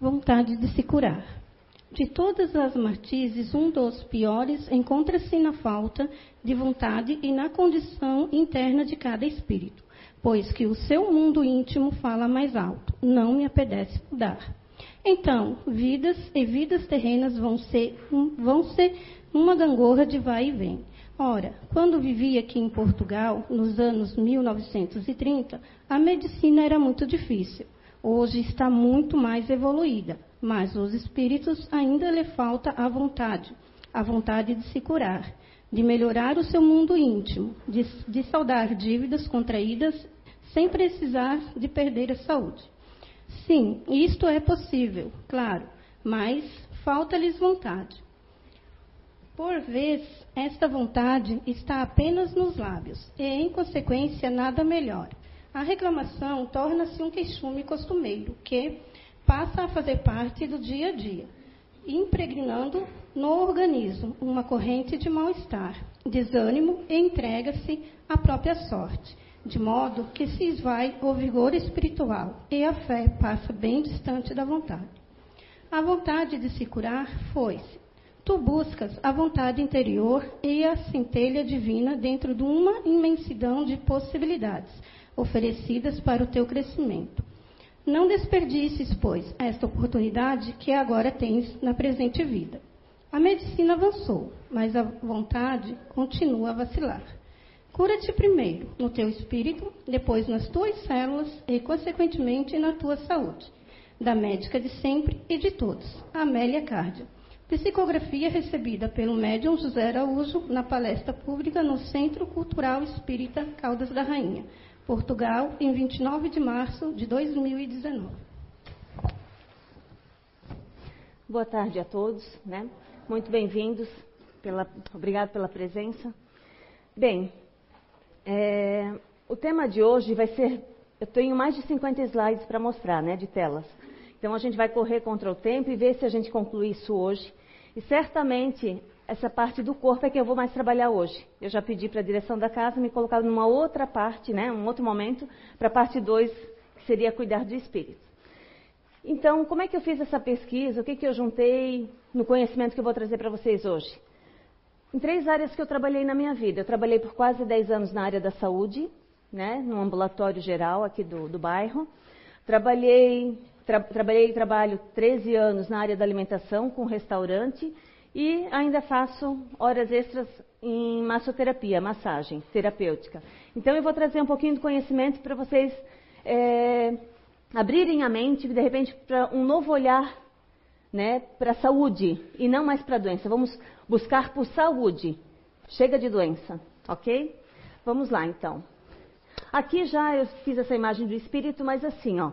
vontade de se curar. De todas as matizes, um dos piores encontra-se na falta de vontade e na condição interna de cada espírito, pois que o seu mundo íntimo fala mais alto, não me apetece mudar. Então, vidas e vidas terrenas vão ser, vão ser uma gangorra de vai e vem. Ora, quando vivi aqui em Portugal, nos anos 1930, a medicina era muito difícil. Hoje está muito mais evoluída, mas os espíritos ainda lhe falta a vontade, a vontade de se curar, de melhorar o seu mundo íntimo, de, de saldar dívidas contraídas sem precisar de perder a saúde. Sim, isto é possível, claro, mas falta-lhes vontade. Por vezes, esta vontade está apenas nos lábios e, em consequência, nada melhor. A reclamação torna-se um queixume costumeiro que passa a fazer parte do dia a dia, impregnando no organismo uma corrente de mal-estar, desânimo e entrega-se à própria sorte, de modo que se esvai o vigor espiritual e a fé passa bem distante da vontade. A vontade de se curar foi-se Tu buscas a vontade interior e a centelha divina dentro de uma imensidão de possibilidades oferecidas para o teu crescimento. Não desperdices, pois, esta oportunidade que agora tens na presente vida. A medicina avançou, mas a vontade continua a vacilar. Cura-te primeiro no teu espírito, depois nas tuas células e, consequentemente, na tua saúde. Da médica de sempre e de todos, Amélia Cárdia. Psicografia recebida pelo médium José Araújo na palestra pública no Centro Cultural Espírita Caldas da Rainha, Portugal, em 29 de março de 2019. Boa tarde a todos, né? Muito bem-vindos. Pela, obrigado pela presença. Bem, é, o tema de hoje vai ser. Eu tenho mais de 50 slides para mostrar, né, de telas. Então a gente vai correr contra o tempo e ver se a gente conclui isso hoje. E certamente essa parte do corpo é que eu vou mais trabalhar hoje. Eu já pedi para a direção da casa me colocar numa outra parte, né, um outro momento, para a parte 2, que seria cuidar do espírito. Então, como é que eu fiz essa pesquisa? O que, que eu juntei no conhecimento que eu vou trazer para vocês hoje? Em três áreas que eu trabalhei na minha vida. Eu trabalhei por quase 10 anos na área da saúde, né, no ambulatório geral aqui do, do bairro. Trabalhei Tra trabalhei e trabalho 13 anos na área da alimentação com restaurante e ainda faço horas extras em massoterapia, massagem terapêutica. Então eu vou trazer um pouquinho de conhecimento para vocês é, abrirem a mente, de repente, para um novo olhar né, para a saúde e não mais para a doença. Vamos buscar por saúde. Chega de doença, ok? Vamos lá então. Aqui já eu fiz essa imagem do espírito, mas assim, ó.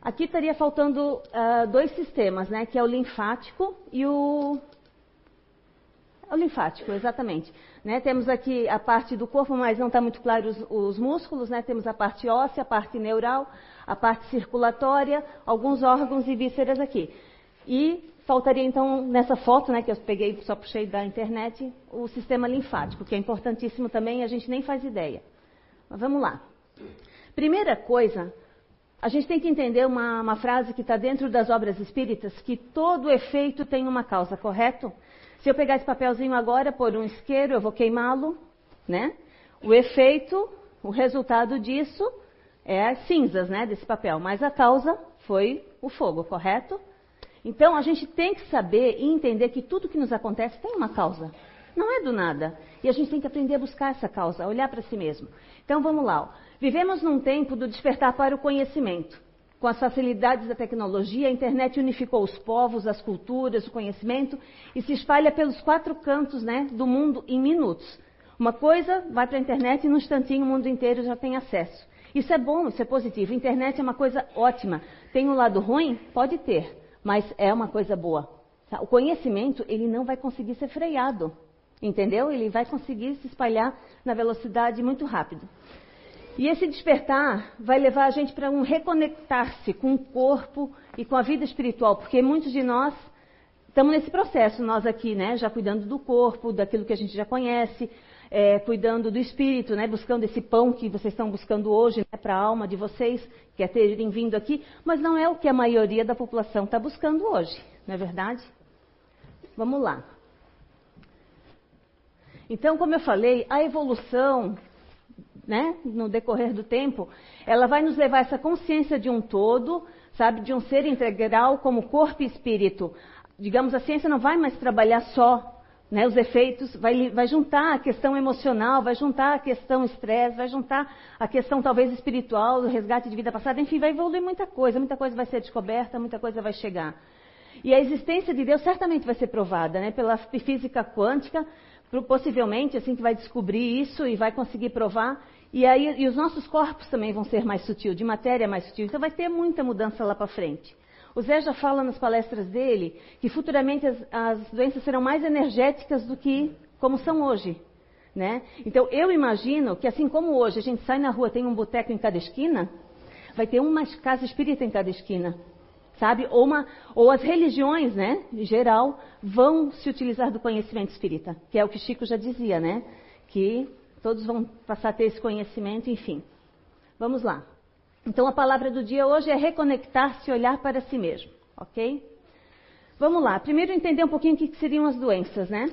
Aqui estaria faltando uh, dois sistemas, né? Que é o linfático e o. O linfático, exatamente. Né? Temos aqui a parte do corpo, mas não está muito claro os, os, músculos, né? Temos a parte óssea, a parte neural, a parte circulatória, alguns órgãos e vísceras aqui. E faltaria então nessa foto, né, que eu peguei, só puxei da internet, o sistema linfático, que é importantíssimo também, a gente nem faz ideia. Mas vamos lá. Primeira coisa, a gente tem que entender uma, uma frase que está dentro das obras espíritas, que todo efeito tem uma causa, correto? Se eu pegar esse papelzinho agora, pôr um isqueiro, eu vou queimá-lo, né? O efeito, o resultado disso é as cinzas, né, desse papel. Mas a causa foi o fogo, correto? Então a gente tem que saber e entender que tudo que nos acontece tem uma causa. Não é do nada. E a gente tem que aprender a buscar essa causa, olhar para si mesmo. Então vamos lá. Vivemos num tempo do despertar para o conhecimento. Com as facilidades da tecnologia, a internet unificou os povos, as culturas, o conhecimento e se espalha pelos quatro cantos né, do mundo em minutos. Uma coisa vai para a internet e num instantinho o mundo inteiro já tem acesso. Isso é bom, isso é positivo. A internet é uma coisa ótima. Tem um lado ruim? Pode ter, mas é uma coisa boa. O conhecimento, ele não vai conseguir ser freado. Entendeu? Ele vai conseguir se espalhar na velocidade muito rápido. E esse despertar vai levar a gente para um reconectar-se com o corpo e com a vida espiritual, porque muitos de nós estamos nesse processo, nós aqui, né, já cuidando do corpo, daquilo que a gente já conhece. é, cuidando do espírito, né, buscando esse pão que vocês estão buscando hoje né, para a alma de vocês, que é terem vindo aqui, mas não é o que a maioria da população está buscando hoje, não é verdade? Vamos lá. Então, como eu falei, a evolução, né, no decorrer do tempo, ela vai nos levar essa consciência de um todo, sabe, de um ser integral como corpo e espírito. Digamos, a ciência não vai mais trabalhar só né, os efeitos, vai, vai, juntar a questão emocional, vai juntar a questão estresse, vai juntar a questão talvez espiritual, do resgate de vida passada, enfim, vai evoluir muita coisa, muita coisa vai ser descoberta, muita coisa vai chegar. E a existência de Deus certamente vai ser provada, né, pela física quântica, possivelmente, assim, que vai descobrir isso e vai conseguir provar. E aí, e os nossos corpos também vão ser mais sutil, de matéria mais sutil. Então vai ter muita mudança lá para frente. O Zé já fala nas palestras dele que futuramente as, as, doenças serão mais energéticas do que como são hoje. Né? Então eu imagino que assim como hoje a gente sai na rua tem um boteco em cada esquina, vai ter uma casa espírita em cada esquina sabe? Ou, uma, ou as religiões, né, em geral, vão se utilizar do conhecimento espírita, que é o que Chico já dizia, né? Que todos vão passar a ter esse conhecimento, enfim. Vamos lá. Então a palavra do dia hoje é reconectar-se olhar para si mesmo, ok? Vamos lá. Primeiro entender um pouquinho o que seriam as doenças, né?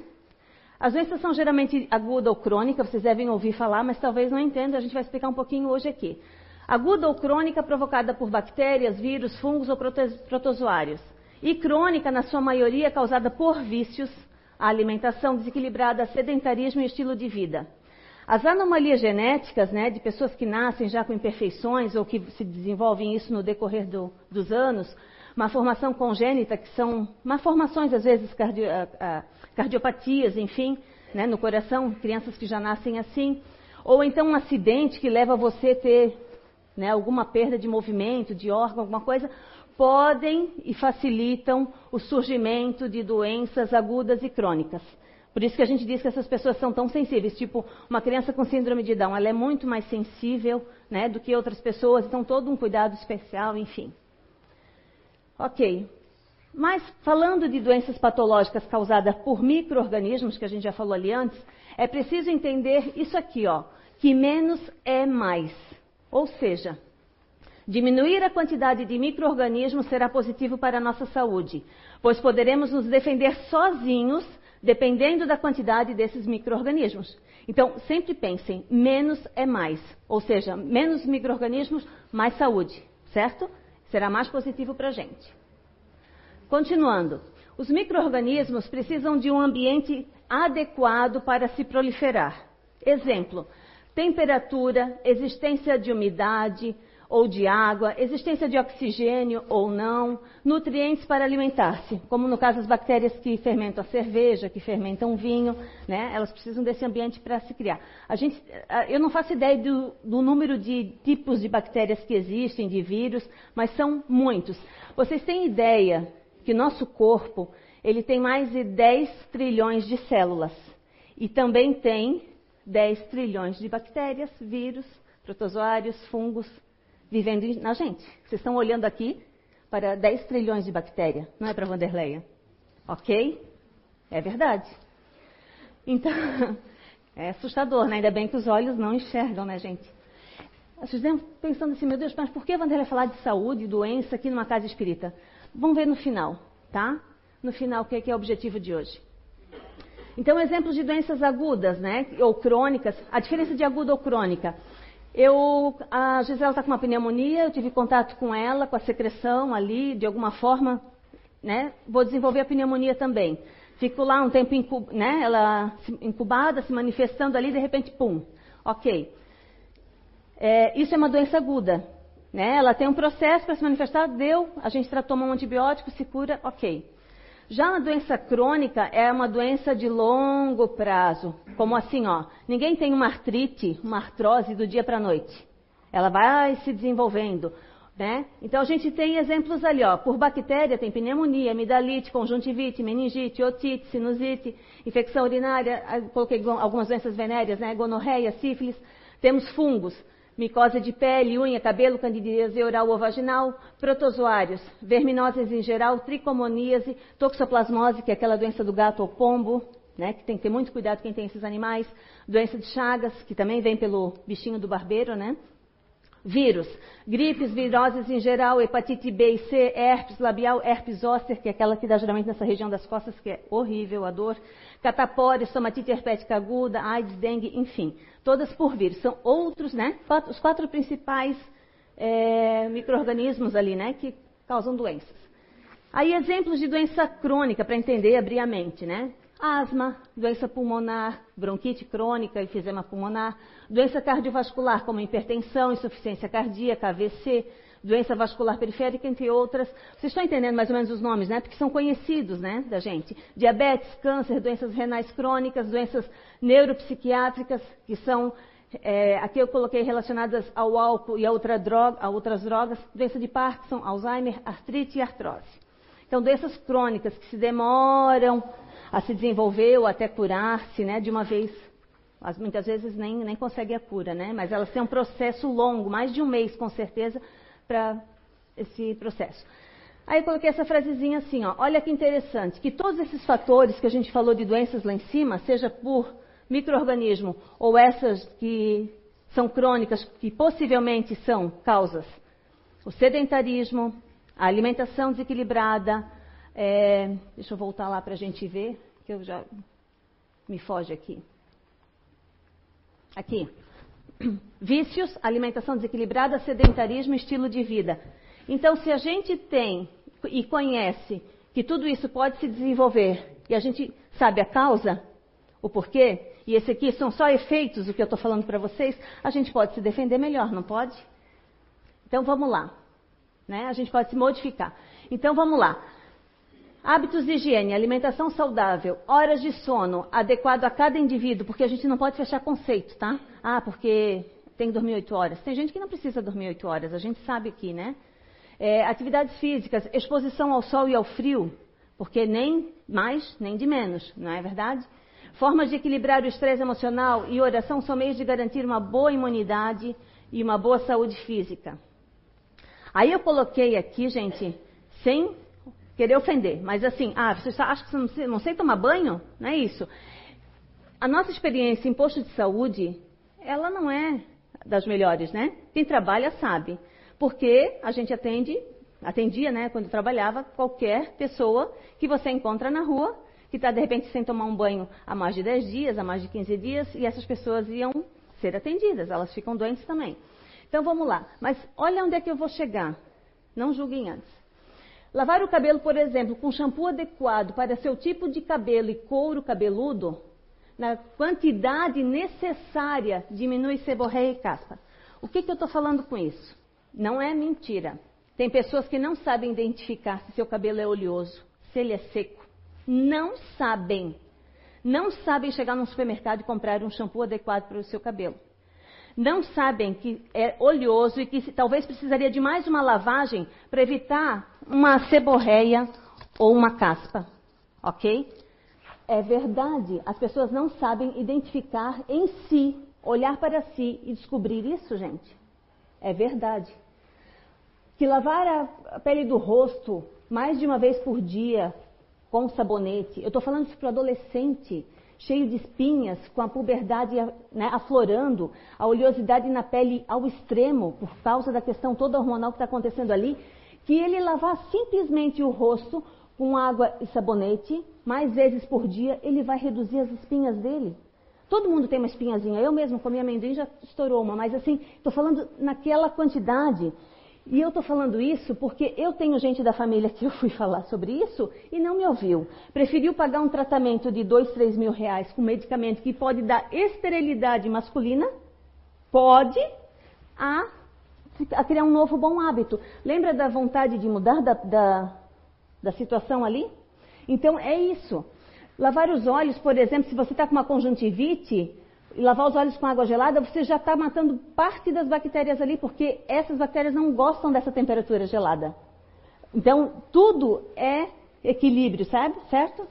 As doenças são geralmente aguda ou crônica, vocês devem ouvir falar, mas talvez não entendam, a gente vai explicar um pouquinho hoje aqui. Aguda ou crônica provocada por bactérias, vírus, fungos ou protozoários. E crônica, na sua maioria, causada por vícios, a alimentação desequilibrada, sedentarismo e estilo de vida. As anomalias genéticas, né, de pessoas que nascem já com imperfeições ou que se desenvolvem isso no decorrer do, dos anos, uma formação congênita, que são malformações, às vezes, cardio, cardiopatias, enfim, né, no coração, crianças que já nascem assim. Ou então um acidente que leva você a ter né, alguma perda de movimento, de órgão, alguma coisa, podem e facilitam o surgimento de doenças agudas e crônicas. Por isso que a gente diz que essas pessoas são tão sensíveis. Tipo, uma criança com síndrome de Down, ela é muito mais sensível né, do que outras pessoas, então todo um cuidado especial, enfim. Ok. Mas falando de doenças patológicas causadas por micro-organismos, que a gente já falou ali antes, é preciso entender isso aqui, ó, que menos é mais. Ou seja, diminuir a quantidade de micro-organismos será positivo para a nossa saúde, pois poderemos nos defender sozinhos, dependendo da quantidade desses micro-organismos. Então, sempre pensem, menos é mais. Ou seja, menos micro-organismos, mais saúde, certo? Será mais positivo para a gente. Continuando, os micro-organismos precisam de um ambiente adequado para se proliferar. Exemplo, temperatura, existência de umidade ou de água, existência de oxigênio ou não, nutrientes para alimentar-se, como no caso as bactérias que fermentam a cerveja, que fermentam o vinho, né? elas precisam desse ambiente para se criar. Gente, eu não faço ideia do, do número de tipos de bactérias que existem, de vírus, mas são muitos. Vocês têm ideia que nosso corpo ele tem mais de 10 trilhões de células e também tem 10 trilhões de bactérias, vírus, protozoários, fungos vivendo na gente. Vocês estão olhando aqui para 10 trilhões de bactérias, não é para Vanderleia? Ok? É verdade. Então, é assustador, né? Ainda bem que os olhos não enxergam, né, gente? Vocês devem pensando assim, meu Deus, mas por que Vanderleia falar de saúde, doença aqui numa casa espírita? Vamos ver no final, tá? No final, o que é, que é o objetivo de hoje? Então, exemplos de doenças agudas, né, ou crônicas. A diferença de aguda ou crônica. Eu, a Gisela está com uma pneumonia, eu tive contato com ela, com a secreção ali, de alguma forma, né, vou desenvolver a pneumonia também. Fico lá um tempo, incub, né, ela incubada, se manifestando ali, de repente, pum. Ok. É, isso é uma doença aguda. Né? Ela tem um processo para se manifestar, deu, a gente toma um antibiótico, se cura, ok. Já a doença crônica é uma doença de longo prazo. Como assim, ó, ninguém tem uma artrite, uma artrose do dia para a noite. Ela vai se desenvolvendo, né? Então a gente tem exemplos ali, ó, por bactéria tem pneumonia, amidalite, conjuntivite, meningite, otite, sinusite, infecção urinária, coloquei algumas doenças venéreas, né? Gonorreia, sífilis. Temos fungos, micose de pele, unha, cabelo, candidíase oral ou vaginal, protozoários, verminoses em geral, tricomoníase, toxoplasmose, que é aquela doença do gato ou pombo, né, que tem que ter muito cuidado quem tem esses animais. Doença de Chagas, que também vem pelo bichinho do barbeiro, né? Vírus, gripes, viroses em geral, hepatite B e C, herpes labial, herpes zoster, que é aquela que dá geralmente nessa região das costas, que é horrível a dor, catapora, estomatite herpética aguda, AIDS, dengue, enfim, todas por vírus. São outros, né? Os quatro principais é, micro-organismos ali, né, que causam doenças. Aí exemplos de doença crônica, para entender, abrir a mente, né? asma, doença pulmonar, bronquite crônica, enfisema pulmonar, doença cardiovascular como hipertensão, insuficiência cardíaca, AVC, doença vascular periférica, entre outras. Vocês estão entendendo mais ou menos os nomes, né? Porque são conhecidos, né, da gente. Diabetes, câncer, doenças renais crônicas, doenças neuropsiquiátricas, que são é, aqui eu coloquei relacionadas ao álcool e a, outra droga, a outras drogas, doença de Parkinson, Alzheimer, artrite e artrose. Então, doenças crônicas que se demoram a se desenvolver ou até curar-se, né, de uma vez. As, muitas vezes nem, nem consegue a cura, né? Mas elas têm um processo longo, mais de um mês com certeza, para esse processo. Aí eu coloquei essa frasezinha assim, ó, olha que interessante, que todos esses fatores que a gente falou de doenças lá em cima, seja por microorganismo ou essas que são crônicas, que possivelmente são causas, o sedentarismo, a alimentação desequilibrada, é, deixa eu voltar lá para a gente ver, que eu já me foge aqui. Aqui. Vícios, alimentação desequilibrada, sedentarismo, estilo de vida. Então, se a gente tem e conhece que tudo isso pode se desenvolver e a gente sabe a causa, o porquê, e esse aqui são só efeitos do que eu estou falando para vocês, a gente pode se defender melhor, não pode? Então vamos lá. Né? A gente pode se modificar. Então vamos lá. Hábitos de higiene, alimentação saudável, horas de sono adequado a cada indivíduo, porque a gente não pode fechar conceito, tá? Ah, porque tem que dormir oito horas. Tem gente que não precisa dormir oito horas, a gente sabe aqui, né? É, atividades físicas, exposição ao sol e ao frio, porque nem mais, nem de menos, não é verdade? Formas de equilibrar o estresse emocional e oração são meios de garantir uma boa imunidade e uma boa saúde física. Aí eu coloquei aqui, gente, sem querer ofender, mas assim, ah, você acha que você não sei, tomar banho? Não é isso. A nossa experiência em posto de saúde, ela não é das melhores, né? Quem trabalha sabe. Porque a gente atende, atendia, né, quando trabalhava, qualquer pessoa que você encontra na rua, que está de repente sem tomar um banho há mais de 10 dias, há mais de 15 dias, e essas pessoas iam ser atendidas, elas ficam doentes também. Então vamos lá. Mas olha onde é que eu vou chegar. Não julguem antes. Lavar o cabelo, por exemplo, com shampoo adequado para seu tipo de cabelo e couro cabeludo, na quantidade necessária, diminui seborreia e caspa. O que, que eu estou falando com isso? Não é mentira. Tem pessoas que não sabem identificar se seu cabelo é oleoso, se ele é seco. Não sabem. Não sabem chegar num supermercado e comprar um shampoo adequado para o seu cabelo não sabem que é oleoso e que talvez precisaria de mais uma lavagem para evitar uma seborreia ou uma caspa. Ok? É verdade. As pessoas não sabem identificar em si, olhar para si e descobrir isso, gente. É verdade. Que lavar a pele do rosto mais de uma vez por dia com sabonete, eu estou falando isso para o adolescente cheio de espinhas, com a puberdade né, aflorando, a oleosidade na pele ao extremo, por causa da questão toda hormonal que está acontecendo ali, que ele lavar simplesmente o rosto com água e sabonete, mais vezes por dia, ele vai reduzir as espinhas dele. Todo mundo tem uma espinhazinha. Eu mesmo comi amendoim já estourou uma, mas assim, estou falando naquela quantidade. E eu estou falando isso porque eu tenho gente da família que eu fui falar sobre isso e não me ouviu. Preferiu pagar um tratamento de dois, três mil reais com medicamento que pode dar esterilidade masculina, pode, a, a criar um novo bom hábito. Lembra da vontade de mudar da, da, da situação ali? Então é isso. Lavar os olhos, por exemplo, se você está com uma conjuntivite, lavar os olhos com água gelada, você já está matando parte das bactérias ali, porque essas bactérias não gostam dessa temperatura gelada. Então, tudo é equilíbrio, sabe? Certo?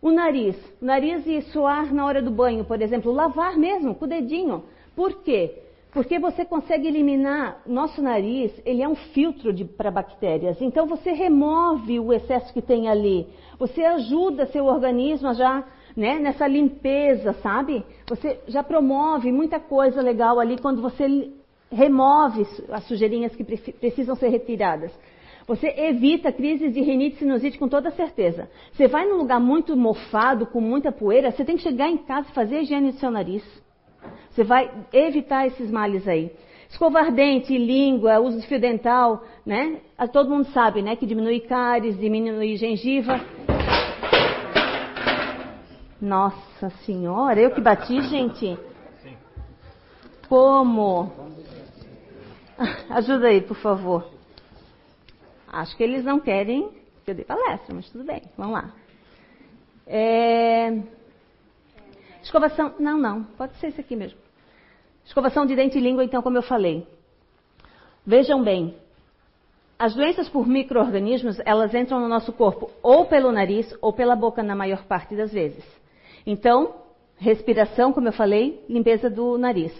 O nariz. O nariz e suar na hora do banho, por exemplo. Lavar mesmo, com o dedinho. Por quê? Porque você consegue eliminar. Nosso nariz, ele é um filtro para bactérias. Então, você remove o excesso que tem ali. Você ajuda seu organismo já né, nessa limpeza, sabe? Você já promove muita coisa legal ali quando você remove as sujeirinhas que precisam ser retiradas. Você evita crises de rinite sinusite com toda certeza. Você vai num lugar muito mofado, com muita poeira, você tem que chegar em casa e fazer a higiene do seu nariz. Você vai evitar esses males aí. Escovar dente, língua, uso de fio dental, né? Todo mundo sabe, né? Que diminui cáries, diminui gengiva. Nossa senhora, eu que bati, gente? Como? Ajuda aí, por favor. Acho que eles não querem que eu dê palestra, mas tudo bem, vamos lá. É... Escovação. Não, não, pode ser isso aqui mesmo. Escovação de dente e língua, então, como eu falei. Vejam bem, as doenças por micro-organismos, elas entram no nosso corpo ou pelo nariz ou pela boca na maior parte das vezes. Então, respiração, como eu falei, limpeza do nariz.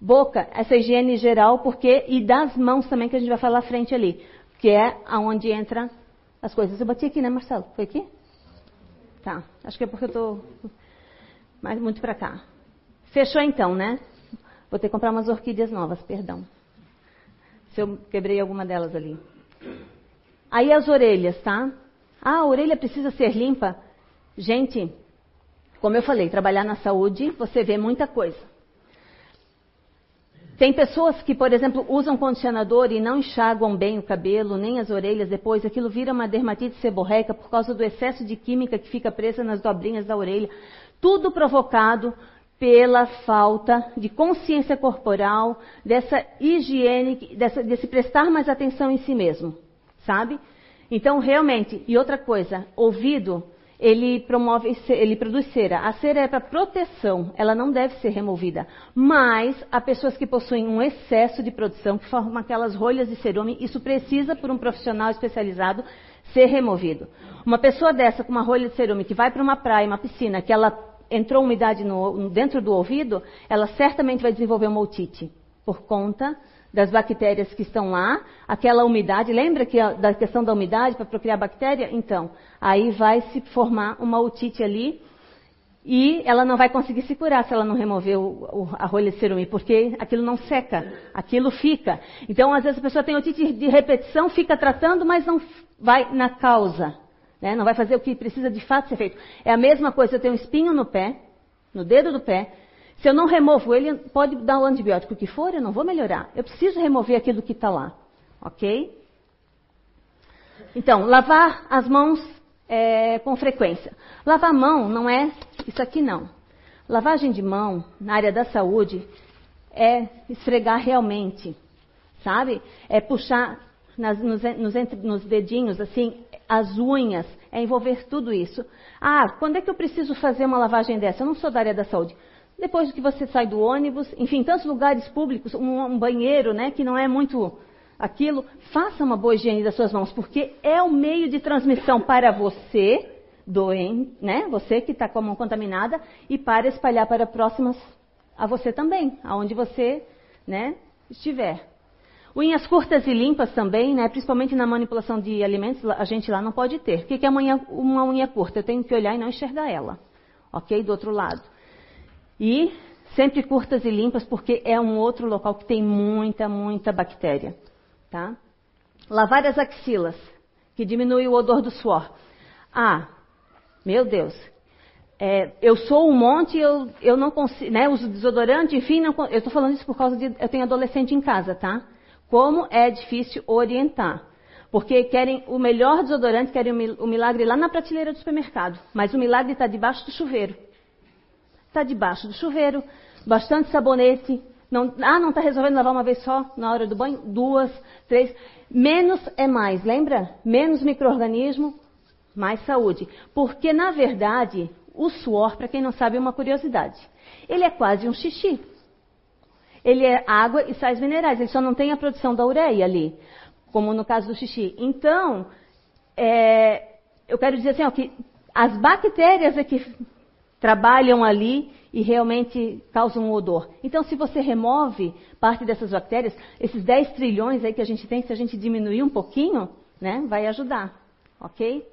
Boca, essa higiene geral, porque e das mãos também que a gente vai falar à frente ali, que é aonde entra as coisas. Eu bati aqui, né, Marcelo? Foi aqui? Tá. Acho que é porque eu estou mais muito para cá. Fechou então, né? Vou ter que comprar umas orquídeas novas, perdão. Se eu quebrei alguma delas ali. Aí as orelhas, tá? Ah, a orelha precisa ser limpa. Gente, como eu falei, trabalhar na saúde, você vê muita coisa. Tem pessoas que, por exemplo, usam condicionador e não enxaguam bem o cabelo, nem as orelhas depois, aquilo vira uma dermatite seborreica por causa do excesso de química que fica presa nas dobrinhas da orelha. Tudo provocado pela falta de consciência corporal, dessa higiene, dessa, desse prestar mais atenção em si mesmo, sabe? Então, realmente, e outra coisa, ouvido, ele promove, ele produz cera. A cera é para proteção, ela não deve ser removida. Mas há pessoas que possuem um excesso de produção, que formam aquelas rolhas de cerume, isso precisa, por um profissional especializado, ser removido. Uma pessoa dessa com uma rolha de cerume que vai para uma praia, uma piscina, que ela entrou umidade no, dentro do ouvido, ela certamente vai desenvolver uma otite, por conta das bactérias que estão lá, aquela umidade, lembra que a, da questão da umidade para procriar bactéria? Então, aí vai se formar uma otite ali e ela não vai conseguir se curar se ela não remover o, o, a rolha de cerume, porque aquilo não seca, aquilo fica. Então, às vezes a pessoa tem otite de repetição, fica tratando, mas não vai na causa. Né? Não vai fazer o que precisa de fato ser feito. É a mesma coisa, eu tenho um espinho no pé, no dedo do pé. Se eu não removo ele, pode dar o antibiótico que for, eu não vou melhorar. Eu preciso remover aquilo que está lá. Ok? Então, lavar as mãos é, com frequência. Lavar a mão não é isso aqui não. Lavagem de mão na área da saúde é esfregar realmente, sabe? É puxar nas, nos, nos, nos dedinhos assim as unhas, é envolver tudo isso. Ah, quando é que eu preciso fazer uma lavagem dessa? Eu não sou da área da saúde. Depois que você sai do ônibus, enfim, tantos lugares públicos, um, um banheiro, né, que não é muito aquilo, faça uma boa higiene das suas mãos, porque é o meio de transmissão para você, doente, né, você que está com a mão contaminada, e para espalhar para próximas a você também, aonde você, né, estiver. Unhas curtas e limpas também, né? principalmente na manipulação de alimentos, a gente lá não pode ter. O que é uma unha, curta? Eu tenho que olhar e não enxergar ela. Ok? Do outro lado. E sempre curtas e limpas, porque é um outro local que tem muita, muita bactéria. Tá? Lavar as axilas, que diminui o odor do suor. Ah, meu Deus. É, eu sou um monte, eu, eu não consigo, né, uso desodorante, enfim, não, eu estou falando isso por causa de, eu tenho adolescente em casa, tá? Como é difícil orientar. Porque querem o melhor desodorante, querem o milagre lá na prateleira do supermercado. Mas o milagre está debaixo do chuveiro. Está debaixo do chuveiro, bastante sabonete. Não, ah, não está resolvendo lavar uma vez só na hora do banho? Duas, três. Menos é mais, lembra? Menos microorganismo, mais saúde. Porque, na verdade, o suor, para quem não sabe, é uma curiosidade. Ele é quase um xixi. Ele é água e sais minerais, ele só não tem a produção da ureia ali, como no caso do xixi. Então, é, eu quero dizer assim, ó, que as bactérias é que trabalham ali e realmente causam um odor. Então, se você remove parte dessas bactérias, esses 10 trilhões aí que a gente tem, se a gente diminuir um pouquinho, né, vai ajudar, ok?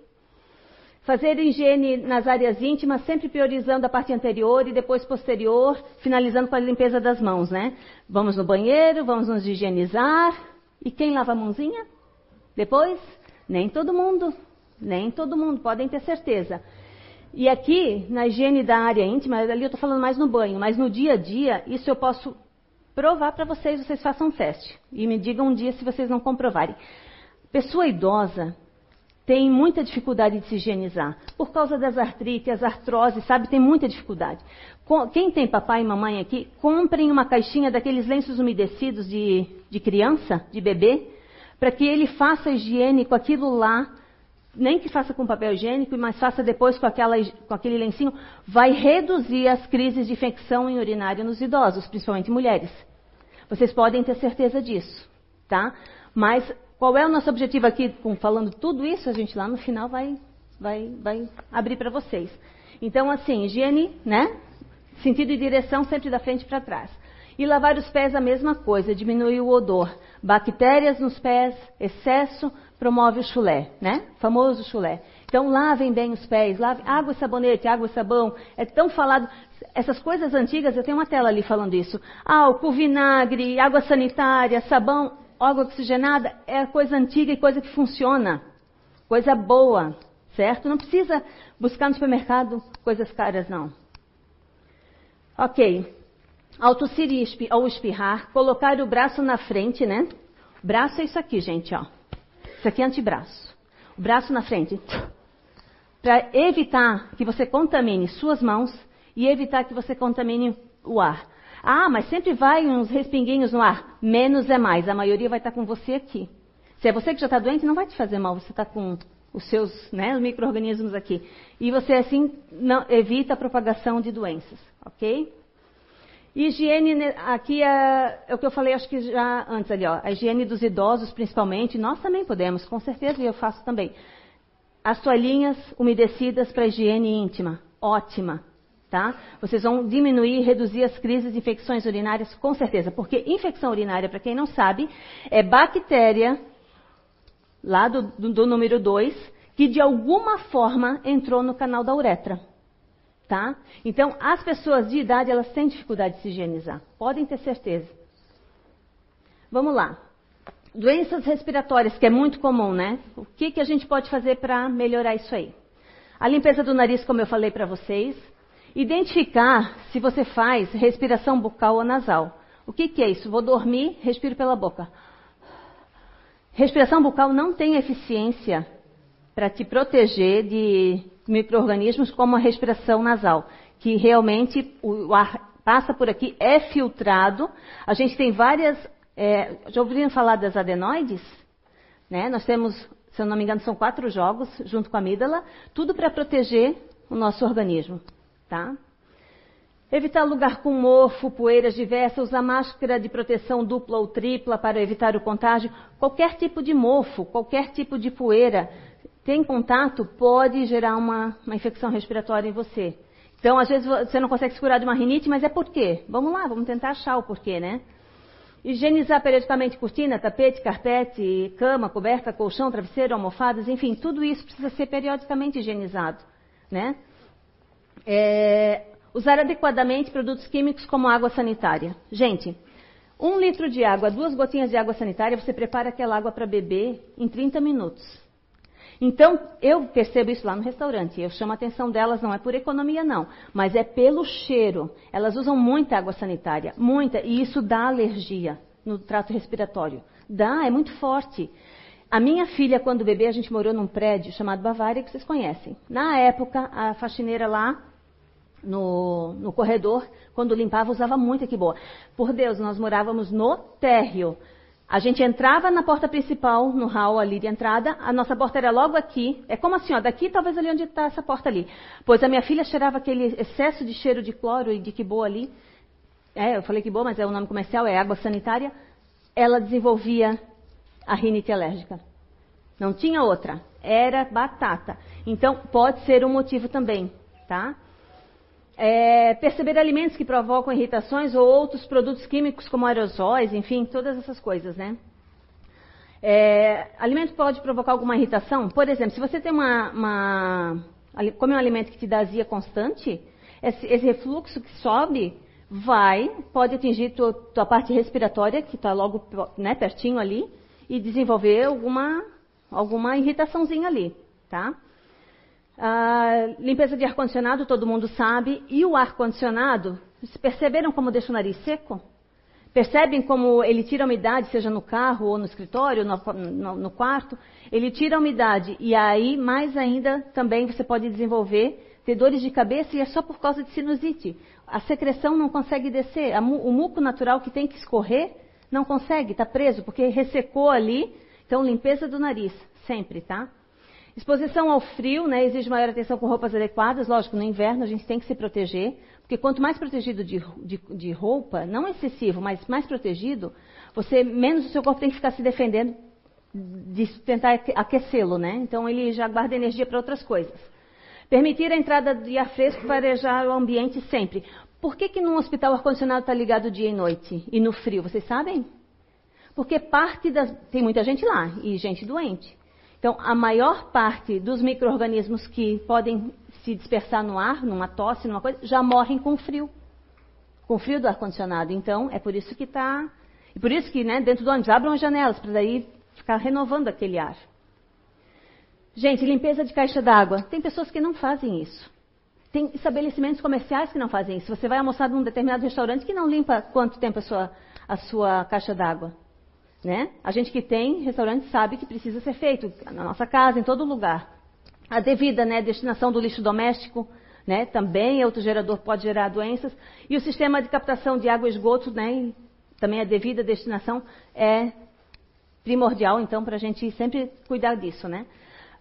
Fazer higiene nas áreas íntimas, sempre priorizando a parte anterior e depois posterior, finalizando com a limpeza das mãos, né? Vamos no banheiro, vamos nos higienizar. E quem lava a mãozinha? Depois? Nem todo mundo. Nem todo mundo, podem ter certeza. E aqui, na higiene da área íntima, ali eu estou falando mais no banho, mas no dia a dia, isso eu posso provar para vocês, vocês façam um teste. E me digam um dia se vocês não comprovarem. Pessoa idosa, tem muita dificuldade de se higienizar. Por causa das artrites, artroses, sabe? Tem muita dificuldade. Quem tem papai e mamãe aqui, comprem uma caixinha daqueles lenços umedecidos de, de criança, de bebê, para que ele faça higiene com aquilo lá, nem que faça com papel higiênico, mas faça depois com, aquela, com aquele lencinho, vai reduzir as crises de infecção em urinário nos idosos, principalmente mulheres. Vocês podem ter certeza disso, tá? Mas qual é o nosso objetivo aqui, com, falando tudo isso? A gente lá no final vai, vai, vai abrir para vocês. Então, assim, higiene, né? Sentido e direção sempre da frente para trás. E lavar os pés a mesma coisa, diminuir o odor. Bactérias nos pés, excesso, promove o chulé, né? Famoso chulé. Então lavem bem os pés, lavem água e sabonete, água e sabão. É tão falado. Essas coisas antigas, eu tenho uma tela ali falando isso. Álcool, vinagre, água sanitária, sabão água oxigenada é coisa antiga e coisa que funciona. Coisa boa, certo? Não precisa buscar no supermercado coisas caras, não. Ok. Ao tossir ou espirrar, colocar o braço na frente, né? Braço é isso aqui, gente, ó. Isso aqui é antebraço. O braço na frente. Para evitar que você contamine suas mãos e evitar que você contamine o ar. Ah, mas sempre vai uns respinguinhos no ar. Menos é mais. A maioria vai estar com você aqui. Se é você que já está doente, não vai te fazer mal. Você está com os seus né, micro-organismos aqui. E você, assim, não, evita a propagação de doenças. Ok? Higiene, aqui é, é, o que eu falei, acho que já antes ali, ó. A higiene dos idosos, principalmente. Nós também podemos, com certeza, e eu faço também. As toalhinhas umedecidas para higiene íntima. Ótima. Tá? Vocês vão diminuir e reduzir as crises de infecções urinárias com certeza, porque infecção urinária, para quem não sabe, é bactéria, lá do, do, do número 2, que de alguma forma entrou no canal da uretra. Tá? Então, as pessoas de idade, elas têm dificuldade de se higienizar. Podem ter certeza. Vamos lá. Doenças respiratórias, que é muito comum, né? O que, que a gente pode fazer para melhorar isso aí? A limpeza do nariz, como eu falei para vocês. Identificar se você faz respiração bucal ou nasal. O que, que é isso? Vou dormir, respiro pela boca. Respiração bucal não tem eficiência para te proteger de micro-organismos como a respiração nasal, que realmente o ar passa por aqui, é filtrado. A gente tem várias. É, já ouviram falar das adenoides? Né? Nós temos, se eu não me engano, são quatro jogos junto com a amígdala, tudo para proteger o nosso organismo. Tá? Evitar lugar com mofo, poeiras diversas, usar máscara de proteção dupla ou tripla para evitar o contágio. Qualquer tipo de mofo, qualquer tipo de poeira tem contato pode gerar uma, uma infecção respiratória em você. Então, às vezes você não consegue se curar de uma rinite, mas é por quê? Vamos lá, vamos tentar achar o porquê, né? Higienizar periodicamente cortina, tapete, carpete, cama, coberta, colchão, travesseiro, almofadas, enfim, tudo isso precisa ser periodicamente higienizado, né? É, usar adequadamente produtos químicos como água sanitária. Gente, um litro de água, duas gotinhas de água sanitária, você prepara aquela água para beber em 30 minutos. Então, eu percebo isso lá no restaurante. Eu chamo a atenção delas, não é por economia, não, mas é pelo cheiro. Elas usam muita água sanitária, muita, e isso dá alergia no trato respiratório. Dá, é muito forte. A minha filha, quando bebê, a gente morou num prédio chamado Bavária, que vocês conhecem. Na época, a faxineira lá no, no corredor, quando limpava, usava muito aqui boa. Por Deus, nós morávamos no térreo. A gente entrava na porta principal, no hall ali de entrada, a nossa porta era logo aqui. É como assim, ó, daqui talvez ali onde está essa porta ali. Pois a minha filha cheirava aquele excesso de cheiro de cloro e de que boa ali. É, eu falei que boa, mas é o nome comercial, é água sanitária. Ela desenvolvia a rinite alérgica. Não tinha outra. Era batata. Então, pode ser um motivo também, tá? É, perceber alimentos que provocam irritações ou outros produtos químicos como aerosóis, enfim, todas essas coisas, né? É, alimento pode provocar alguma irritação? Por exemplo, se você tem uma, uma, come um alimento que te dá azia constante, esse, esse refluxo que sobe vai, pode atingir tua, tua parte respiratória, que está logo né, pertinho ali, e desenvolver alguma, alguma irritaçãozinha ali, tá? Ah, limpeza de ar-condicionado, todo mundo sabe. E o ar-condicionado, perceberam como deixa o nariz seco? Percebem como ele tira a umidade, seja no carro ou no escritório, no, no, no quarto? Ele tira a umidade e aí, mais ainda, também você pode desenvolver ter dores de cabeça e é só por causa de sinusite. A secreção não consegue descer, o muco natural que tem que escorrer não consegue, está preso, porque ressecou ali. Então, limpeza do nariz, sempre, tá? Exposição ao frio, né, exige maior atenção com roupas adequadas. Lógico, no inverno a gente tem que se proteger, porque quanto mais protegido de, de, de roupa, não excessivo, mas mais protegido, você menos o seu corpo tem que ficar se defendendo de tentar aquecê-lo, né? Então ele já guarda energia para outras coisas. Permitir a entrada de ar fresco para arejar o ambiente sempre. Por que, que num hospital o ar-condicionado está ligado dia e noite e no frio? Vocês sabem? Porque parte das. Tem muita gente lá e gente doente. Então, a maior parte dos micro-organismos que podem se dispersar no ar, numa tosse, numa coisa, já morrem com frio. Com frio do ar-condicionado. Então, é por isso que está. E por isso que, né, dentro do ônibus, abram as janelas, para daí ficar renovando aquele ar. Gente, limpeza de caixa d'água. Tem pessoas que não fazem isso. Tem estabelecimentos comerciais que não fazem isso. Você vai almoçar num determinado restaurante que não limpa quanto tempo a sua, a sua caixa d'água. Né? A gente que tem restaurante sabe que precisa ser feito na nossa casa, em todo lugar. A devida né, destinação do lixo doméstico né, também é outro gerador, pode gerar doenças. E o sistema de captação de água e esgoto, né, também a devida destinação é primordial, então, para a gente sempre cuidar disso. Né?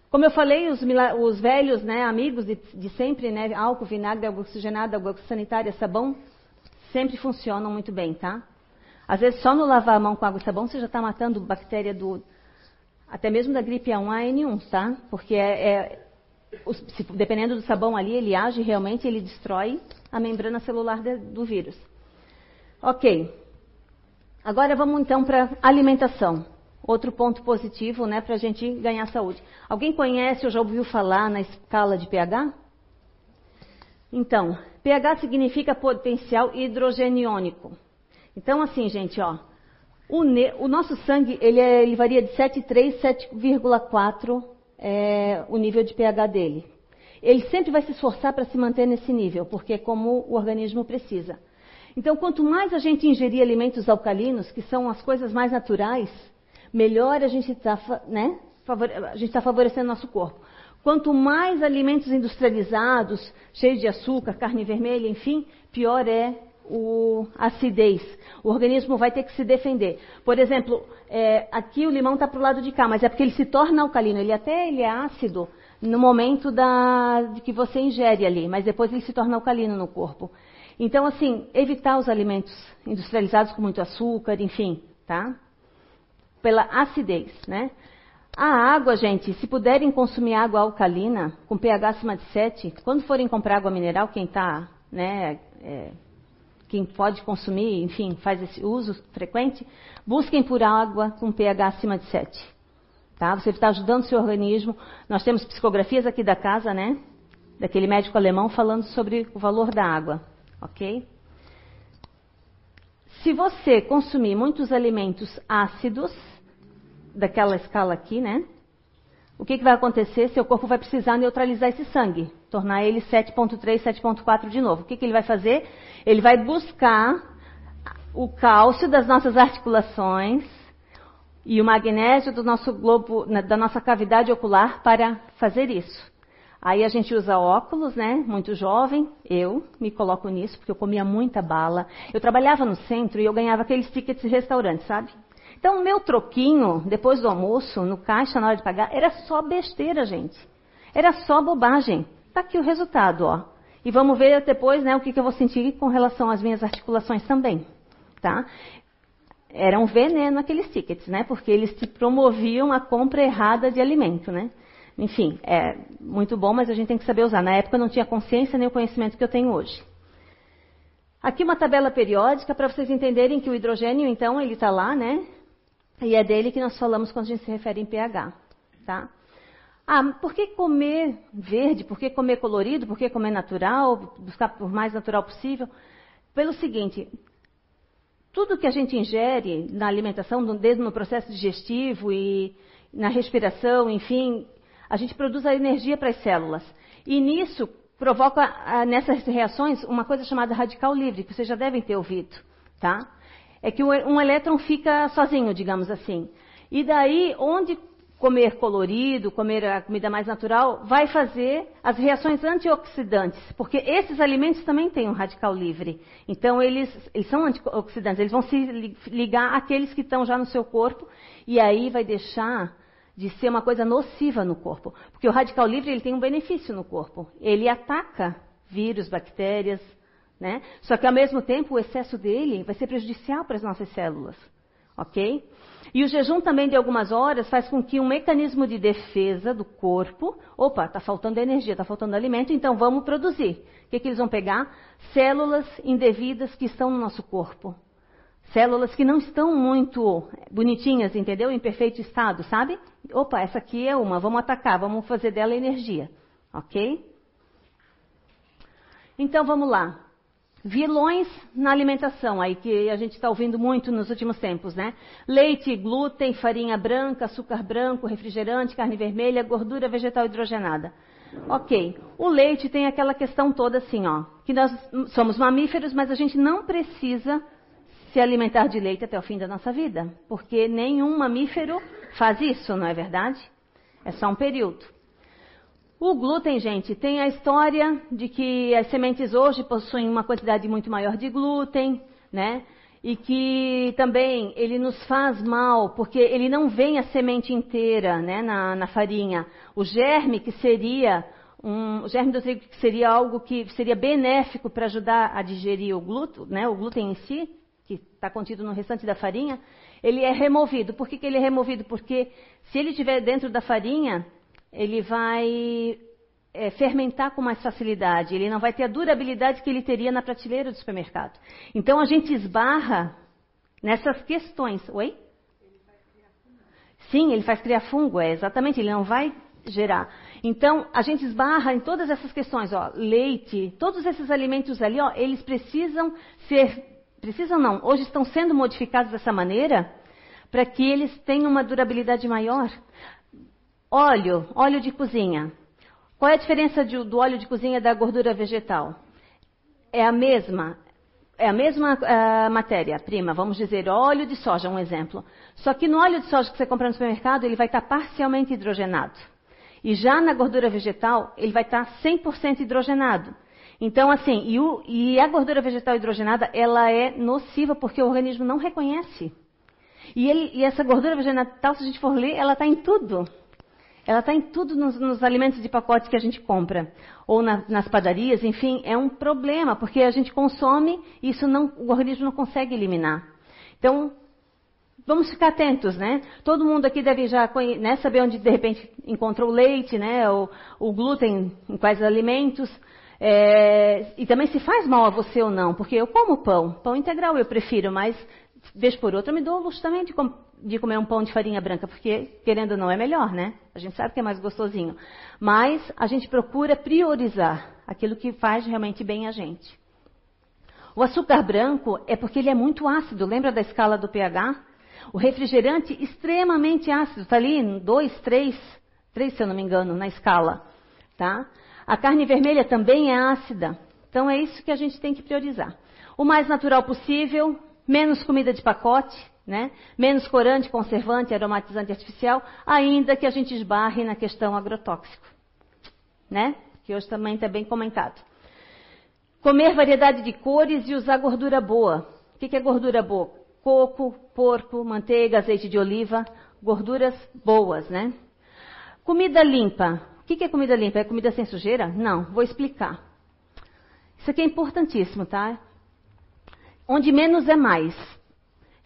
Como eu falei, os, os velhos né, amigos de, de sempre, né, álcool, vinagre, água oxigenada, água sanitária, sabão, sempre funcionam muito bem, tá? Às vezes, só no lavar a mão com água e sabão, você já está matando bactéria do. Até mesmo da gripe A1A N1, tá? Porque é, é se, dependendo do sabão ali, ele age realmente, ele destrói a membrana celular de, do vírus. Ok. Agora vamos então para alimentação. Outro ponto positivo, né, para a gente ganhar saúde. Alguém conhece ou já ouviu falar na escala de pH? Então, pH significa potencial hidrogeniônico. Então, assim, gente, ó, o, ne, o nosso sangue ele, é, ele, varia de 7,3 7,4 é, o nível de pH dele. Ele sempre vai se esforçar para se manter nesse nível, porque é como o organismo precisa. Então, quanto mais a gente ingerir alimentos alcalinos, que são as coisas mais naturais, melhor a gente está né, tá favorecendo nosso corpo. Quanto mais alimentos industrializados, cheios de açúcar, carne vermelha, enfim, pior é o, acidez. O organismo vai ter que se defender. Por exemplo, é, aqui o limão está para o lado de cá, mas é porque ele se torna alcalino. Ele até ele é ácido no momento da, de que você ingere ali, mas depois ele se torna alcalino no corpo. Então, assim, evitar os alimentos industrializados com muito açúcar, enfim, tá? Pela acidez, né? A água, gente, se puderem consumir água alcalina, com pH acima de 7, quando forem comprar água mineral, quem está né, é, quem pode consumir, enfim, faz esse uso frequente, busquem por água com pH acima de 7. Tá? Você está ajudando o seu organismo. Nós temos psicografias aqui da casa, né? Daquele médico alemão falando sobre o valor da água. Ok? Se você consumir muitos alimentos ácidos, daquela escala aqui, né? O que, que vai acontecer? Seu corpo vai precisar neutralizar esse sangue, tornar ele 7,3, 7,4 de novo. O que, que ele vai fazer? Ele vai buscar o cálcio das nossas articulações e o magnésio do nosso globo, da nossa cavidade ocular para fazer isso. Aí a gente usa óculos, né? Muito jovem. Eu me coloco nisso porque eu comia muita bala. Eu trabalhava no centro e eu ganhava aqueles tickets de restaurante, sabe? Então, o meu troquinho, depois do almoço, no caixa, na hora de pagar, era só besteira, gente. Era só bobagem. Está aqui o resultado, ó. E vamos ver depois né, o que, que eu vou sentir com relação às minhas articulações também. Tá? Era um veneno aqueles tickets, né? Porque eles te promoviam a compra errada de alimento, né? Enfim, é muito bom, mas a gente tem que saber usar. Na época eu não tinha consciência nem o conhecimento que eu tenho hoje. Aqui uma tabela periódica para vocês entenderem que o hidrogênio, então, ele está lá, né? E é dele que nós falamos quando a gente se refere em pH, tá? Ah, por que comer verde? Por que comer colorido? Por que comer natural? Buscar o mais natural possível? Pelo seguinte, tudo que a gente ingere na alimentação, desde no processo digestivo e na respiração, enfim, a gente produz a energia para as células. E nisso provoca ah, nessas reações uma coisa chamada radical livre, que vocês já devem ter ouvido, tá? É que um elétron fica sozinho, digamos assim. E daí, onde comer colorido, comer a comida mais natural, vai fazer as reações antioxidantes, porque esses alimentos também têm um radical livre. Então, eles, eles são antioxidantes, eles vão se ligar àqueles que estão já no seu corpo, e aí vai deixar de ser uma coisa nociva no corpo. Porque o radical livre ele tem um benefício no corpo. Ele ataca vírus, bactérias, né? Só que ao mesmo tempo o excesso dele vai ser prejudicial para as nossas células. Ok? E o jejum também de algumas horas faz com que um mecanismo de defesa do corpo, opa, está faltando energia, está faltando alimento, então vamos produzir. O que, que eles vão pegar? Células indevidas que estão no nosso corpo. Células que não estão muito bonitinhas, entendeu? Em perfeito estado, sabe? Opa, essa aqui é uma, vamos atacar, vamos fazer dela energia. Ok? Então vamos lá. Vilões na alimentação, aí que a gente está ouvindo muito nos últimos tempos, né? Leite, glúten, farinha branca, açúcar branco, refrigerante, carne vermelha, gordura vegetal hidrogenada. Ok, o leite tem aquela questão toda assim, ó, que nós somos mamíferos, mas a gente não precisa se alimentar de leite até o fim da nossa vida, porque nenhum mamífero faz isso, não é verdade? É só um período. O glúten, gente, tem a história de que as sementes hoje possuem uma quantidade muito maior de glúten, né? E que também ele nos faz mal, porque ele não vem a semente inteira, né, na, na farinha. O germe que seria um, o germe do trigo que seria algo que seria benéfico para ajudar a digerir o glúten, né, o glúten em si, que está contido no restante da farinha, ele é removido. Por que, que ele é removido? Porque se ele estiver dentro da farinha, ele vai é, fermentar com mais facilidade, ele não vai ter a durabilidade que ele teria na prateleira do supermercado. Então a gente esbarra nessas questões. Oi? Ele Sim, ele faz criar fungo, é exatamente, ele não vai gerar. Então, a gente esbarra em todas essas questões, ó, leite, todos esses alimentos ali, ó, eles precisam ser precisam não, hoje estão sendo modificados dessa maneira para que eles tenham uma durabilidade maior. Óleo, óleo de cozinha. Qual é a diferença de, do óleo de cozinha da gordura vegetal? É a mesma, é a mesma uh, matéria-prima, vamos dizer, óleo de soja, um exemplo. Só que no óleo de soja que você compra no supermercado, ele vai estar parcialmente hidrogenado. E já na gordura vegetal, ele vai estar 100% hidrogenado. Então, assim, e, o, e, a gordura vegetal hidrogenada, ela é nociva porque o organismo não reconhece. E, ele, e essa gordura vegetal, se a gente for ler, ela está em tudo. Ela está em tudo nos, nos, alimentos de pacote que a gente compra. Ou na, nas padarias, enfim, é um problema, porque a gente consome e isso não, o organismo não consegue eliminar. Então, vamos ficar atentos, né? Todo mundo aqui deve já né, saber onde de repente encontrou o leite, né? O, o glúten em quais alimentos. É, e também se faz mal a você ou não, porque eu como pão, pão integral eu prefiro, mas vez por outra eu me dou o luxo também de, de, comer um pão de farinha branca, porque querendo ou não é melhor, né? A gente sabe que é mais gostosinho. Mas a gente procura priorizar aquilo que faz realmente bem a gente. O açúcar branco é porque ele é muito ácido, lembra da escala do pH? O refrigerante extremamente ácido, está ali em 2, 3, 3 se eu não me engano, na escala, tá? A carne vermelha também é ácida. Então é isso que a gente tem que priorizar. O mais natural possível, menos comida de pacote, né? menos corante, conservante, aromatizante artificial, ainda que a gente esbarre na questão agrotóxico, né? que hoje também está bem comentado. Comer variedade de cores e usar gordura boa. O que é gordura boa? Coco, porco, manteiga, azeite de oliva, gorduras boas, né? Comida limpa que, que é comida limpa? É comida sem sujeira? Não, vou explicar. Isso aqui é importantíssimo, tá? Onde menos é mais.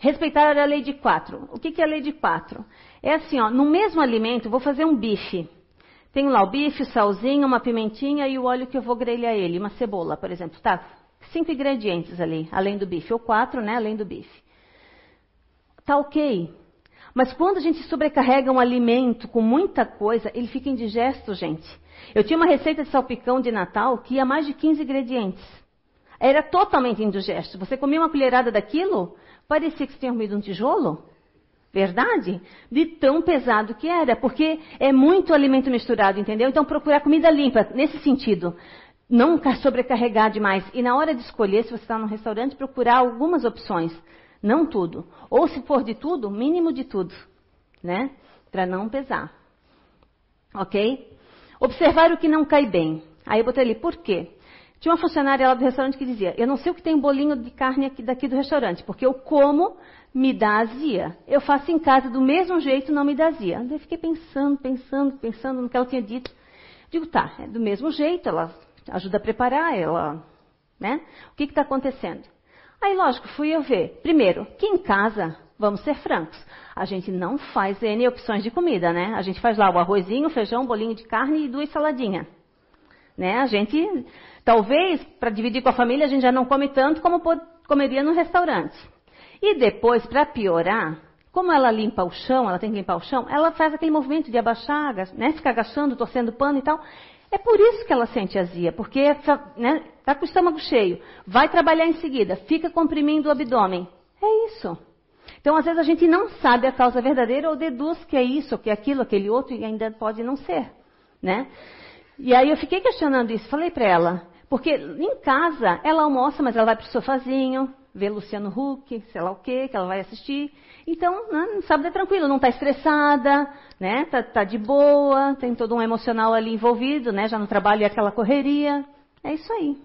Respeitar a lei de quatro. O que, que é a lei de quatro? É assim, ó, no mesmo alimento, vou fazer um bife. Tenho lá o bife, o salzinho, uma pimentinha e o óleo que eu vou grelhar ele, uma cebola, por exemplo, tá? Cinco ingredientes ali, além do bife, ou quatro, né, além do bife. Tá ok. Mas quando a gente sobrecarrega um alimento com muita coisa, ele fica indigesto, gente. Eu tinha uma receita de salpicão de Natal que ia mais de 15 ingredientes. Era totalmente indigesto. Você comia uma colherada daquilo, parecia que você tinha comido um tijolo. Verdade? De tão pesado que era, porque é muito alimento misturado, entendeu? Então procurar comida limpa, nesse sentido. Não sobrecarregar demais. E na hora de escolher, se você está num restaurante, procurar algumas opções. Não tudo. Ou se for de tudo, mínimo de tudo. Né? Para não pesar. Ok? Observar o que não cai bem. Aí eu botei ali, por quê? Tinha uma funcionária lá do restaurante que dizia: Eu não sei o que tem bolinho de carne aqui, daqui do restaurante, porque eu como, me dá azia. Eu faço em casa do mesmo jeito, não me dá azia. Eu fiquei pensando, pensando, pensando no que ela tinha dito. Digo, tá, é do mesmo jeito, ela ajuda a preparar, ela. Né? O que está acontecendo? Aí, lógico, fui eu ver. Primeiro, que em casa, vamos ser francos, a gente não faz N opções de comida, né? A gente faz lá o arrozinho, o feijão, um bolinho de carne e duas saladinhas. Né? A gente Talvez, para dividir com a família, a gente já não come tanto como comeria no restaurante. E depois, para piorar, como ela limpa o chão, ela tem que limpar o chão, ela faz aquele movimento de abaixar, né, ficar agachando, torcendo pano e tal. É por isso que ela sente azia, porque está né, tá com o estômago cheio, vai trabalhar em seguida, fica comprimindo o abdômen. É isso. Então, às vezes, a gente não sabe a causa verdadeira ou deduz que é isso, que é aquilo, aquele outro, e ainda pode não ser. Né? E aí eu fiquei questionando isso, falei para ela, porque em casa ela almoça, mas ela vai para o sofazinho, vê Luciano Huck, sei lá o quê, que ela vai assistir. Então, né, no sábado é tranquilo, não está estressada, né? Tá, tá, de boa, tem todo um emocional ali envolvido, né? Já no trabalho é aquela correria. É isso aí.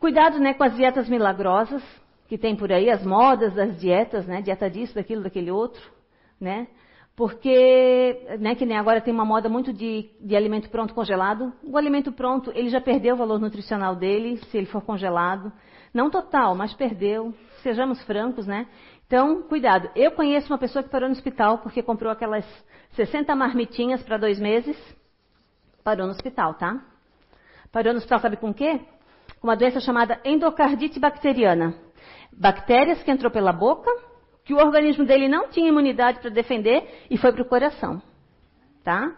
Cuidado, né, com as dietas milagrosas que tem por aí, as modas das dietas, né? Dieta disso, daquilo, daquele outro, né? Porque, né, que nem agora tem uma moda muito de, de alimento pronto congelado. O alimento pronto, ele já perdeu o valor nutricional dele, se ele for congelado. Não total, mas perdeu. Sejamos francos, né? Então, cuidado. Eu conheço uma pessoa que parou no hospital porque comprou aquelas 60 marmitinhas para dois meses. Parou no hospital, tá? Parou no hospital, sabe com o quê? Com uma doença chamada endocardite bacteriana. Bactérias que entrou pela boca, que o organismo dele não tinha imunidade para defender e foi para o coração. Tá?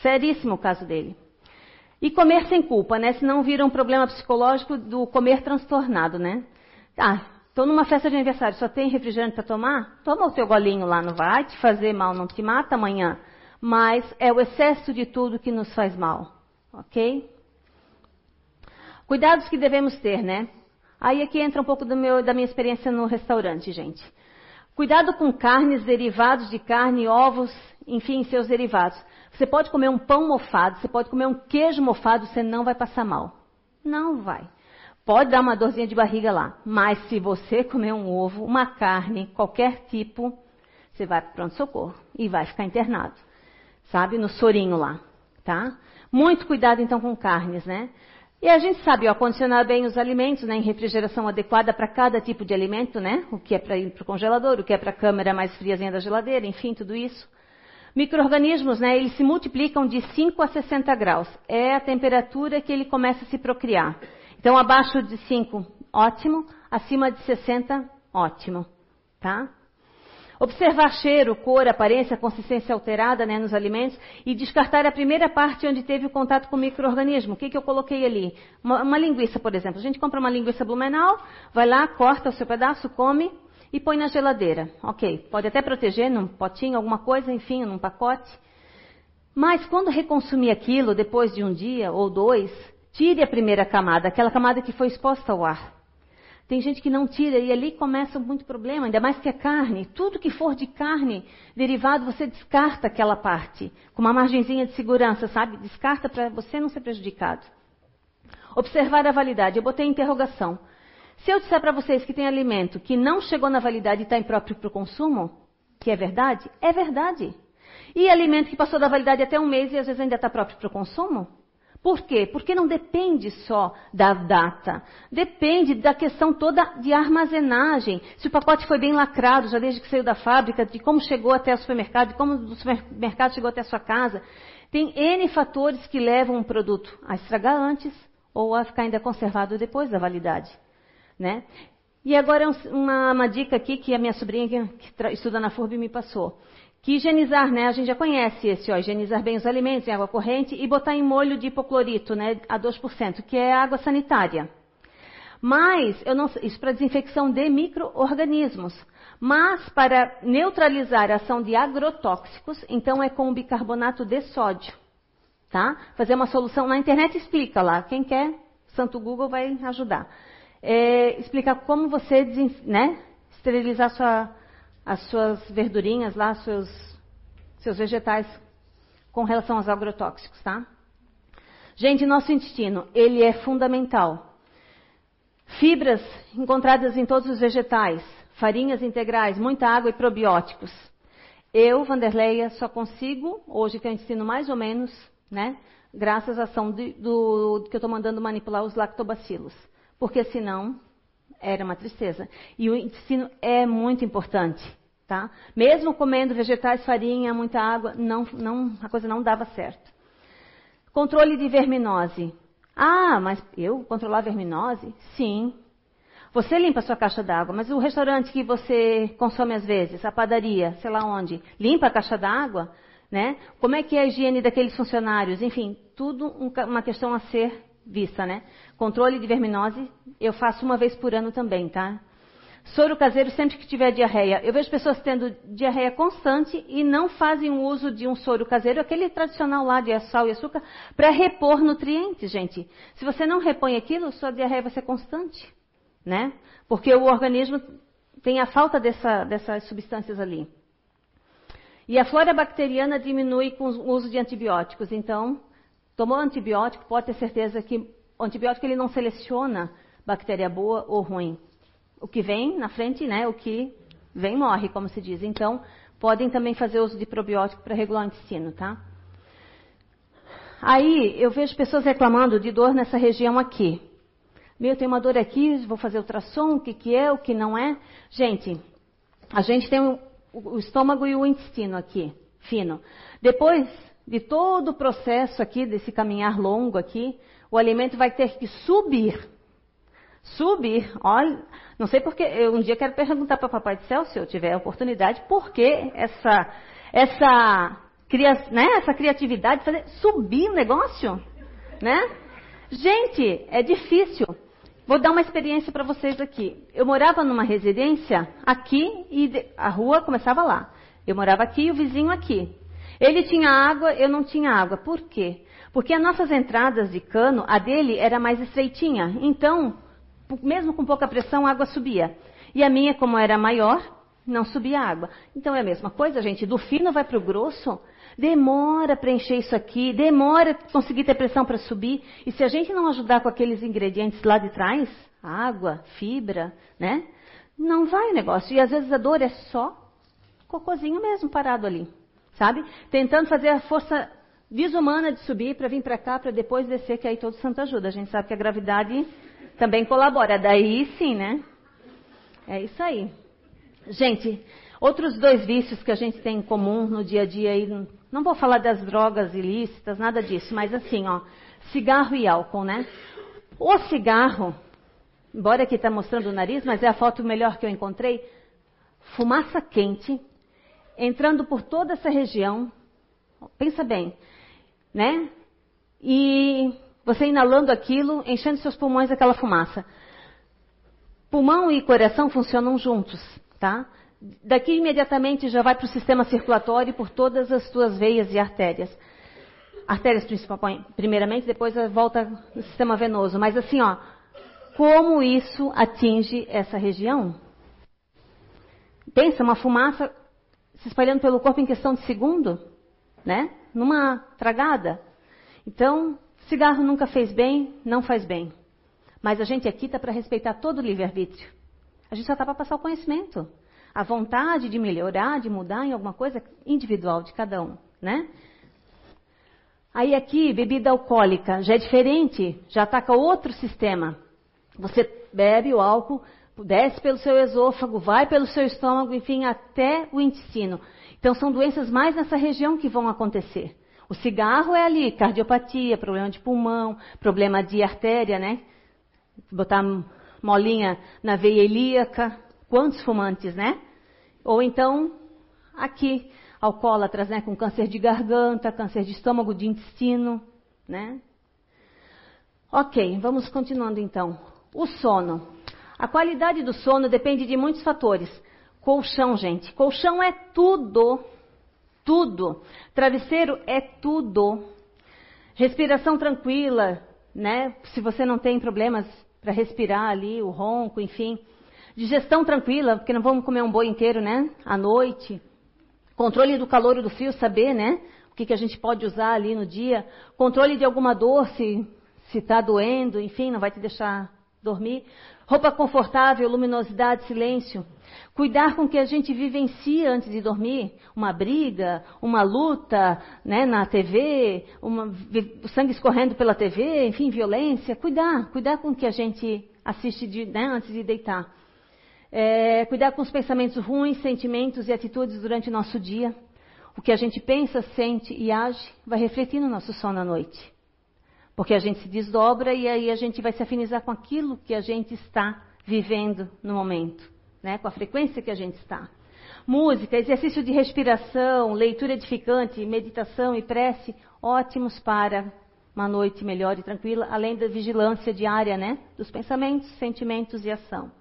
Seríssimo o caso dele. E comer sem culpa, né? Senão vira um problema psicológico do comer transtornado, né? Ah, estou numa festa de aniversário, só tem refrigerante para tomar? Toma o teu golinho lá, não vai te fazer mal, não te mata amanhã. Mas é o excesso de tudo que nos faz mal, ok? Cuidados que devemos ter, né? Aí aqui entra um pouco meu, da minha experiência no restaurante, gente. Cuidado com carnes, derivados de carne, ovos, enfim, seus derivados. Você pode comer um pão mofado, você pode comer um queijo mofado, você não vai passar mal. Não vai. Pode dar uma dorzinha de barriga lá, mas se você comer um ovo, uma carne, qualquer tipo, você vai para pronto-socorro e vai ficar internado. Sabe? No sorinho lá, tá? Muito cuidado então com carnes, né? E a gente sabe, ó, condicionar bem os alimentos, né, em refrigeração adequada para cada tipo de alimento, né? O que é para ir para o congelador, o que é para a câmera mais friazinha da geladeira, enfim, tudo isso. Microorganismos, né, eles se multiplicam de 5 a 60 graus. É a temperatura que ele começa a se procriar. Então, abaixo de 5, ótimo. Acima de 60, ótimo. Tá? Observar cheiro, cor, aparência, consistência alterada né, nos alimentos e descartar a primeira parte onde teve o contato com o microorganismo. O que, que eu coloquei ali? Uma, uma, linguiça, por exemplo. A gente compra uma linguiça blumenau, vai lá, corta o seu pedaço, come e põe na geladeira. Ok, pode até proteger num potinho, alguma coisa, enfim, num pacote. Mas quando reconsumir aquilo depois de um dia ou dois, tire a primeira camada, aquela camada que foi exposta ao ar. Tem gente que não tira e ali começa muito problema, ainda mais que é carne. Tudo que for de carne derivado, você descarta aquela parte, com uma margenzinha de segurança, sabe? Descarta para você não ser prejudicado. Observar a validade. Eu botei interrogação. Se eu disser para vocês que tem alimento que não chegou na validade e está impróprio para o consumo, que é verdade, é verdade. E alimento que passou da validade até um mês e às vezes ainda está próprio para o consumo, por quê? Porque não depende só da data. Depende da questão toda de armazenagem. Se o pacote foi bem lacrado, já desde que saiu da fábrica, de como chegou até o supermercado, de como o supermercado chegou até a sua casa. Tem N fatores que levam um produto a estragar antes ou a ficar ainda conservado depois da validade. Né? E agora uma, uma dica aqui que a minha sobrinha que, que estuda na FURB me passou. Que higienizar, né? A gente já conhece esse, ó, higienizar bem os alimentos em água corrente e botar em molho de hipoclorito, né, a 2%, que é água sanitária. Mas, eu não, isso para desinfecção de micro-organismos. Mas, para neutralizar a ação de agrotóxicos, então é com bicarbonato de sódio. Tá? Fazer uma solução na internet explica lá. Quem quer, Santo Google vai ajudar. É, explicar como você né, esterilizar sua, as suas verdurinhas lá, seus, seus vegetais com relação aos agrotóxicos, tá? Gente, nosso intestino, ele é fundamental. Fibras encontradas em todos os vegetais, farinhas integrais, muita água e probióticos. Eu, Vanderleia, só consigo hoje ter um intestino mais ou menos, né? Graças à ação de, do, que eu estou mandando manipular os lactobacilos. Porque senão era uma tristeza. E o intestino é muito importante. Tá? Mesmo comendo vegetais, farinha, muita água, não, não, a coisa não dava certo. Controle de verminose. Ah, mas eu controlar verminose? Sim. Você limpa a sua caixa d'água, mas o restaurante que você consome às vezes, a padaria, sei lá onde, limpa a caixa d'água? Né? Como é que é a higiene daqueles funcionários? Enfim, tudo uma questão a ser vista, né? Controle de verminose, eu faço uma vez por ano também, tá? Soro caseiro sempre que tiver diarreia. Eu vejo pessoas tendo diarreia constante e não fazem uso de um soro caseiro, aquele tradicional lá de sal e açúcar, para repor nutrientes, gente. Se você não repõe aquilo, sua diarreia vai ser constante, né? Porque o organismo tem a falta dessa, dessas substâncias ali. E a flora bacteriana diminui com o uso de antibióticos. Então, tomou antibiótico, pode ter certeza que o antibiótico ele não seleciona bactéria boa ou ruim. O que vem na frente, né, o que vem morre, como se diz. Então, podem também fazer uso de probiótico para regular o intestino, tá? Aí, eu vejo pessoas reclamando de dor nessa região aqui. Meu, tem uma dor aqui, vou fazer ultrassom, o que, que é, o que não é. Gente, a gente tem o, o estômago e o intestino aqui, fino. Depois de todo o processo aqui, desse caminhar longo aqui, o alimento vai ter que subir subir. Olha, não sei porque, eu um dia quero perguntar para o Papai do Céu, se eu tiver a oportunidade, por que essa, essa, né, essa criatividade de fazer subir o negócio? Né? Gente, é difícil. Vou dar uma experiência para vocês aqui. Eu morava numa residência aqui e a rua começava lá. Eu morava aqui e o vizinho aqui. Ele tinha água, eu não tinha água. Por quê? Porque as nossas entradas de cano, a dele era mais estreitinha. Então, mesmo com pouca pressão, a água subia. E a minha, como era maior, não subia água. Então é a mesma coisa, gente. Do fino vai para o grosso, demora para encher isso aqui, demora conseguir ter pressão para subir. E se a gente não ajudar com aqueles ingredientes lá de trás, água, fibra, né? Não vai o negócio. E às vezes a dor é só cocôzinho mesmo parado ali, sabe? Tentando fazer a força desumana de subir para vir para cá, para depois descer, que aí todo santo ajuda. A gente sabe que a gravidade também colabora. Daí sim, né? É isso aí. Gente, outros dois vícios que a gente tem em comum no dia a dia aí, não vou falar das drogas ilícitas, nada disso, mas assim, ó, cigarro e álcool, né? O cigarro, embora aqui está mostrando o nariz, mas é a foto melhor que eu encontrei, fumaça quente, entrando por toda essa região, pensa bem, né? E você inalando aquilo, enchendo seus pulmões daquela fumaça. Pulmão e coração funcionam juntos, tá? Daqui imediatamente já vai para o sistema circulatório por todas as suas veias e artérias. Artérias primeiramente, depois volta no sistema venoso. Mas assim, ó, como isso atinge essa região? Pensa, uma fumaça se espalhando pelo corpo em questão de segundo, né? Numa tragada. Então, Cigarro nunca fez bem, não faz bem. Mas a gente aqui está para respeitar todo o livre-arbítrio. A gente só está para passar o conhecimento. A vontade de melhorar, de mudar em alguma coisa individual de cada um, né? Aí aqui, bebida alcoólica, já é diferente, já ataca outro sistema. Você bebe o álcool, desce pelo seu esôfago, vai pelo seu estômago, enfim, até o intestino. Então são doenças mais nessa região que vão acontecer. O cigarro é ali, cardiopatia, problema de pulmão, problema de artéria, né? Botar molinha na veia ilíaca. Quantos fumantes, né? Ou então, aqui, alcoólatras, né? Com câncer de garganta, câncer de estômago, de intestino, né? Ok, vamos continuando então. O sono. A qualidade do sono depende de muitos fatores. Colchão, gente. Colchão é tudo. Tudo. Travesseiro é tudo. Respiração tranquila, né? Se você não tem problemas para respirar ali, o ronco, enfim. Digestão tranquila, porque não vamos comer um boi inteiro, né? À noite. Controle do calor e do frio, saber, né? O que, que a gente pode usar ali no dia. Controle de alguma dor, se está doendo, enfim, não vai te deixar dormir. Roupa confortável, luminosidade, silêncio. Cuidar com que a gente vivencia antes de dormir. Uma briga, uma luta né, na TV, uma, o sangue escorrendo pela TV, enfim, violência. Cuidar, cuidar com que a gente assiste de, né, antes de deitar. É, cuidar com os pensamentos ruins, sentimentos e atitudes durante o nosso dia. O que a gente pensa, sente e age vai refletir no nosso sono à noite. Porque a gente se desdobra e aí a gente vai se afinizar com aquilo que a gente está vivendo no momento, né? com a frequência que a gente está. Música, exercício de respiração, leitura edificante, meditação e prece, ótimos para uma noite melhor e tranquila, além da vigilância diária, né? Dos pensamentos, sentimentos e ação.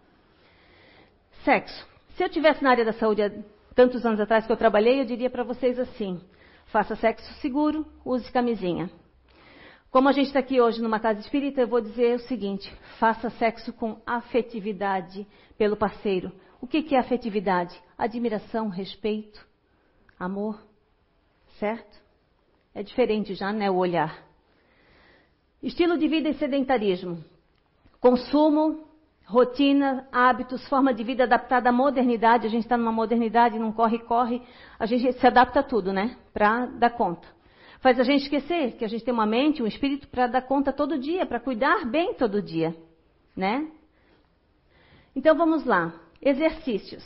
Sexo. Se eu tivesse na área da saúde há tantos anos atrás que eu trabalhei, eu diria para vocês assim: faça sexo seguro, use camisinha. Como a gente está aqui hoje numa casa espírita, eu vou dizer o seguinte: faça sexo com afetividade pelo parceiro. O que, que é afetividade? Admiração, respeito, amor. Certo? É diferente já, né? O olhar. Estilo de vida e sedentarismo. Consumo, rotina, hábitos, forma de vida adaptada à modernidade. A gente está numa modernidade, não corre-corre. A gente se adapta a tudo, né? Para dar conta. Faz a gente esquecer que a gente tem uma mente, um espírito para dar conta todo dia, para cuidar bem todo dia, né? Então vamos lá. Exercícios.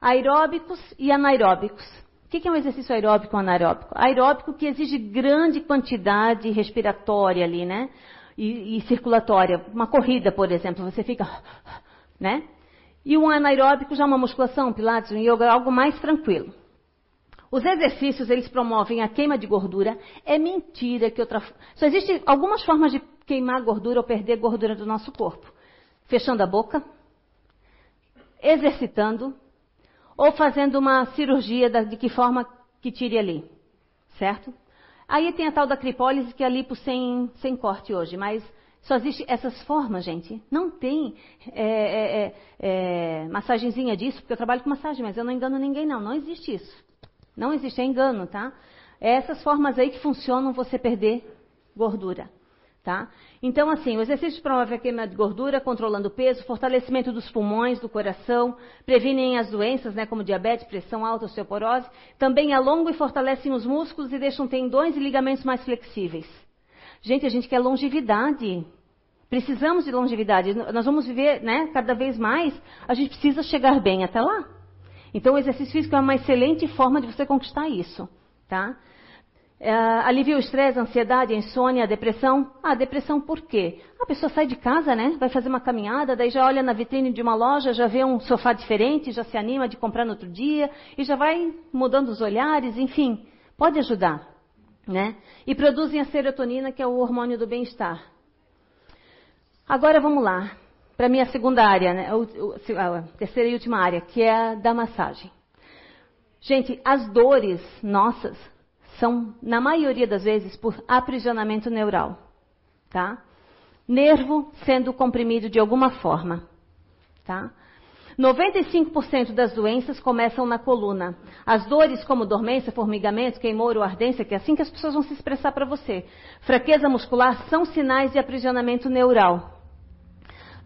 Aeróbicos e anaeróbicos. O que é um exercício aeróbico ou anaeróbico? Aeróbico que exige grande quantidade respiratória ali, né? E, e circulatória. Uma corrida, por exemplo, você fica, né? E um anaeróbico já é uma musculação, pilates, um yoga, algo mais tranquilo. Os exercícios, eles promovem a queima de gordura. É mentira que outra... Só existem algumas formas de queimar gordura ou perder gordura do nosso corpo. Fechando a boca, exercitando, ou fazendo uma cirurgia de que forma que tire ali. Certo? Aí tem a tal da cripólise, que é lipo sem, sem corte hoje, mas só existe essas formas, gente. Não tem é, é, é, é, massagenzinha disso, porque eu trabalho com massagem, mas eu não engano ninguém, não. Não existe isso. Não existe, é engano, tá? É essas formas aí que funcionam você perder gordura, tá? Então, assim, o exercício promove a queima de gordura, controlando o peso, fortalecimento dos pulmões, do coração, previnem as doenças, né, como diabetes, pressão alta, osteoporose, também alongam e fortalecem os músculos e deixam tendões e ligamentos mais flexíveis. Gente, a gente quer longevidade. Precisamos de longevidade. Nós vamos viver, né, cada vez mais. A gente precisa chegar bem até lá. Então, o exercício físico é uma excelente forma de você conquistar isso, tá? É, alivia o estresse, a ansiedade, a insônia, a depressão. Ah, depressão por quê? A pessoa sai de casa, né? Vai fazer uma caminhada, daí já olha na vitrine de uma loja, já vê um sofá diferente, já se anima de comprar no outro dia e já vai mudando os olhares, enfim, pode ajudar, né? E produzem a serotonina, que é o hormônio do bem-estar. Agora vamos lá para a minha segunda área, né, a terceira e última área, que é a da massagem. Gente, as dores nossas são, na maioria das vezes, por aprisionamento neural. Tá? Nervo sendo comprimido de alguma forma. Tá? 95% das doenças começam na coluna. As dores, como dormência, formigamento, queimor ou ardência, que é assim que as pessoas vão se expressar para você. Fraqueza muscular são sinais de aprisionamento neural.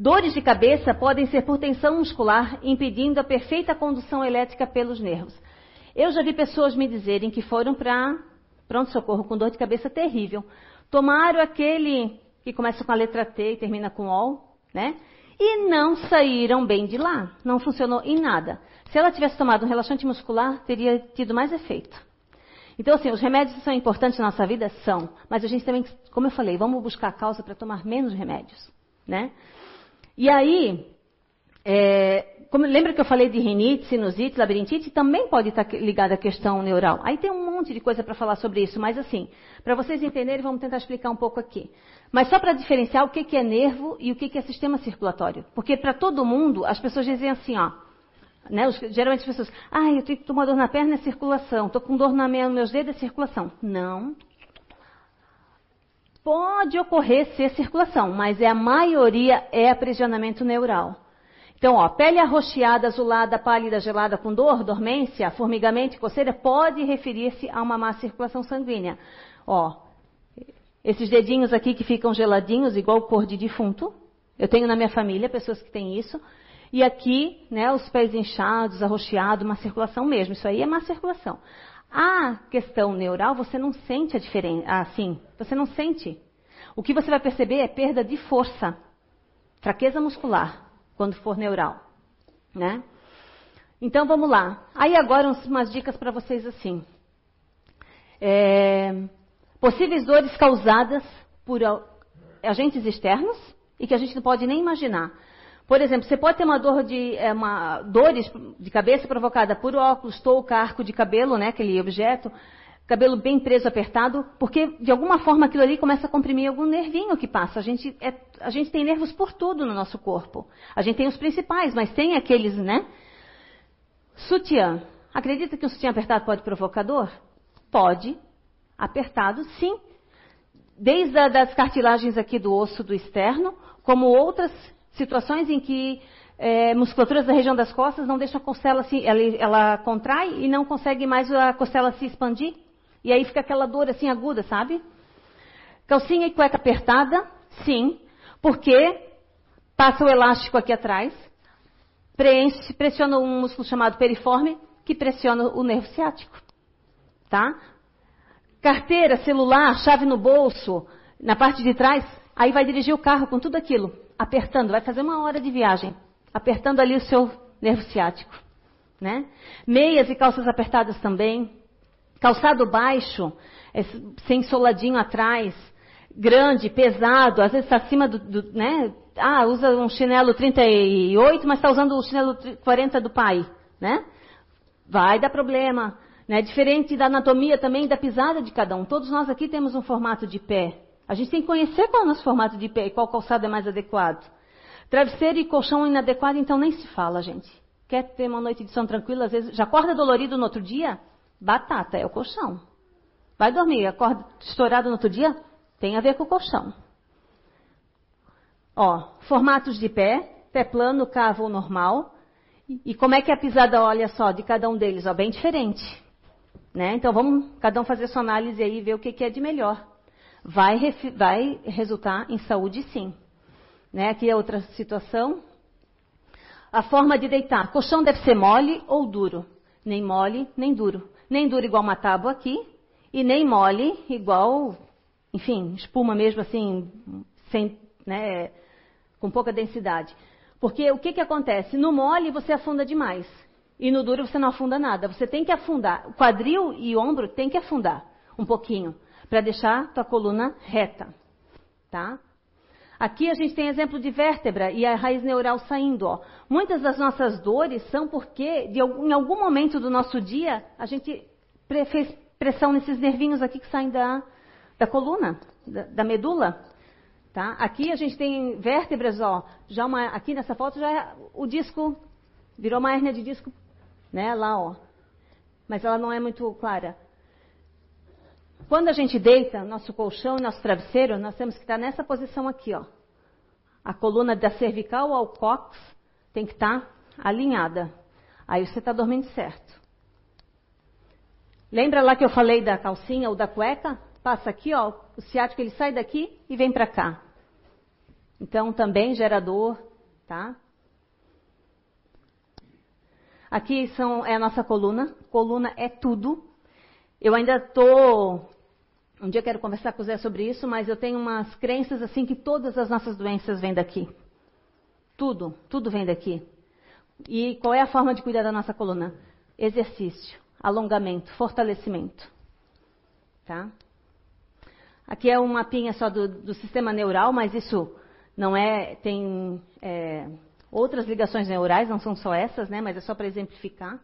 Dores de cabeça podem ser por tensão muscular, impedindo a perfeita condução elétrica pelos nervos. Eu já vi pessoas me dizerem que foram para pronto-socorro com dor de cabeça terrível. Tomaram aquele que começa com a letra T e termina com O, né? E não saíram bem de lá. Não funcionou em nada. Se ela tivesse tomado um relaxante muscular, teria tido mais efeito. Então, assim, os remédios são importantes na nossa vida? São. Mas a gente também, como eu falei, vamos buscar a causa para tomar menos remédios, né? E aí, é, como, lembra que eu falei de rinite, sinusite, labirintite? Também pode estar ligada à questão neural. Aí tem um monte de coisa para falar sobre isso, mas assim, para vocês entenderem, vamos tentar explicar um pouco aqui. Mas só para diferenciar o que, que é nervo e o que, que é sistema circulatório. Porque para todo mundo, as pessoas dizem assim, ó. Né, os, geralmente as pessoas, ah, eu tenho uma dor na perna, é circulação. Estou com dor na minha, nos meus dedos, é circulação. Não. Pode ocorrer ser circulação, mas é a maioria é aprisionamento neural. Então, ó, pele arroxeada, azulada, pálida, gelada, com dor, dormência, formigamento coceira, pode referir-se a uma má circulação sanguínea. Ó, esses dedinhos aqui que ficam geladinhos, igual cor de defunto. Eu tenho na minha família pessoas que têm isso. E aqui, né, os pés inchados, arroxeados, má circulação mesmo. Isso aí é má circulação. A questão neural, você não sente a diferença, assim, você não sente. O que você vai perceber é perda de força, fraqueza muscular quando for neural, né? Então vamos lá. Aí agora umas dicas para vocês assim. É, possíveis dores causadas por agentes externos e que a gente não pode nem imaginar. Por exemplo, você pode ter uma dor de é, uma, dores de cabeça provocada por óculos, touca, arco de cabelo, né, aquele objeto, cabelo bem preso, apertado, porque de alguma forma aquilo ali começa a comprimir algum nervinho que passa. A gente, é, a gente tem nervos por tudo no nosso corpo. A gente tem os principais, mas tem aqueles, né? Sutiã. Acredita que um sutiã apertado pode provocar dor? Pode. Apertado, sim. Desde a, das cartilagens aqui do osso do externo, como outras situações em que é, musculaturas da região das costas não deixam a costela se, ela, ela contrai e não consegue mais a costela se expandir. E aí fica aquela dor assim aguda, sabe? Calcinha e cueca apertada, sim, porque passa o elástico aqui atrás, preenche, pressiona um músculo chamado periforme, que pressiona o nervo ciático. Tá? Carteira, celular, chave no bolso, na parte de trás, aí vai dirigir o carro com tudo aquilo, apertando, vai fazer uma hora de viagem, apertando ali o seu nervo ciático. Né? Meias e calças apertadas também, Calçado baixo, é, sem soladinho atrás, grande, pesado, às vezes está acima do, do, né? Ah, usa um chinelo 38, mas está usando o chinelo 40 do pai, né? Vai dar problema. Né? Diferente da anatomia também da pisada de cada um. Todos nós aqui temos um formato de pé. A gente tem que conhecer qual é o nosso formato de pé e qual calçado é mais adequado. Travesseiro e colchão inadequado, então nem se fala, gente. Quer ter uma noite de sono tranquila, às vezes já acorda dolorido no outro dia? Batata é o colchão. Vai dormir, acorda estourado no outro dia? Tem a ver com o colchão. Ó, formatos de pé, pé plano, cavo ou normal. E como é que é a pisada, olha só, de cada um deles? Ó, bem diferente. Né? Então vamos cada um fazer sua análise aí e ver o que, que é de melhor. Vai, vai resultar em saúde sim. Né? Aqui é outra situação. A forma de deitar. Colchão deve ser mole ou duro? Nem mole, nem duro nem dura igual uma tábua aqui, e nem mole igual, enfim, espuma mesmo assim, sem, né, com pouca densidade. Porque o que, que acontece? No mole você afunda demais. E no duro você não afunda nada. Você tem que afundar. O quadril e ombro tem que afundar um pouquinho. Para deixar tua coluna reta. Tá? Aqui a gente tem exemplo de vértebra e a raiz neural saindo. Ó. Muitas das nossas dores são porque, de, em algum momento do nosso dia, a gente fez pressão nesses nervinhos aqui que saem da, da coluna, da, da medula. Tá? Aqui a gente tem vértebras, ó, já uma, aqui nessa foto já é, o disco virou uma hérnia de disco, né, lá, ó. Mas ela não é muito clara. Quando a gente deita, nosso colchão e nosso travesseiro, nós temos que estar nessa posição aqui, ó. A coluna da cervical ao cox tem que estar alinhada. Aí você está dormindo certo. Lembra lá que eu falei da calcinha ou da cueca? Passa aqui, ó, o ciático ele sai daqui e vem para cá. Então também gerador, tá? Aqui são, é a nossa coluna. Coluna é tudo. Eu ainda estou um dia eu quero conversar com o Zé sobre isso, mas eu tenho umas crenças assim que todas as nossas doenças vêm daqui. Tudo, tudo vem daqui. E qual é a forma de cuidar da nossa coluna? Exercício, alongamento, fortalecimento. Tá? Aqui é um mapinha só do, do sistema neural, mas isso Não é, tem é, outras ligações neurais, não são só essas, né? Mas é só para exemplificar.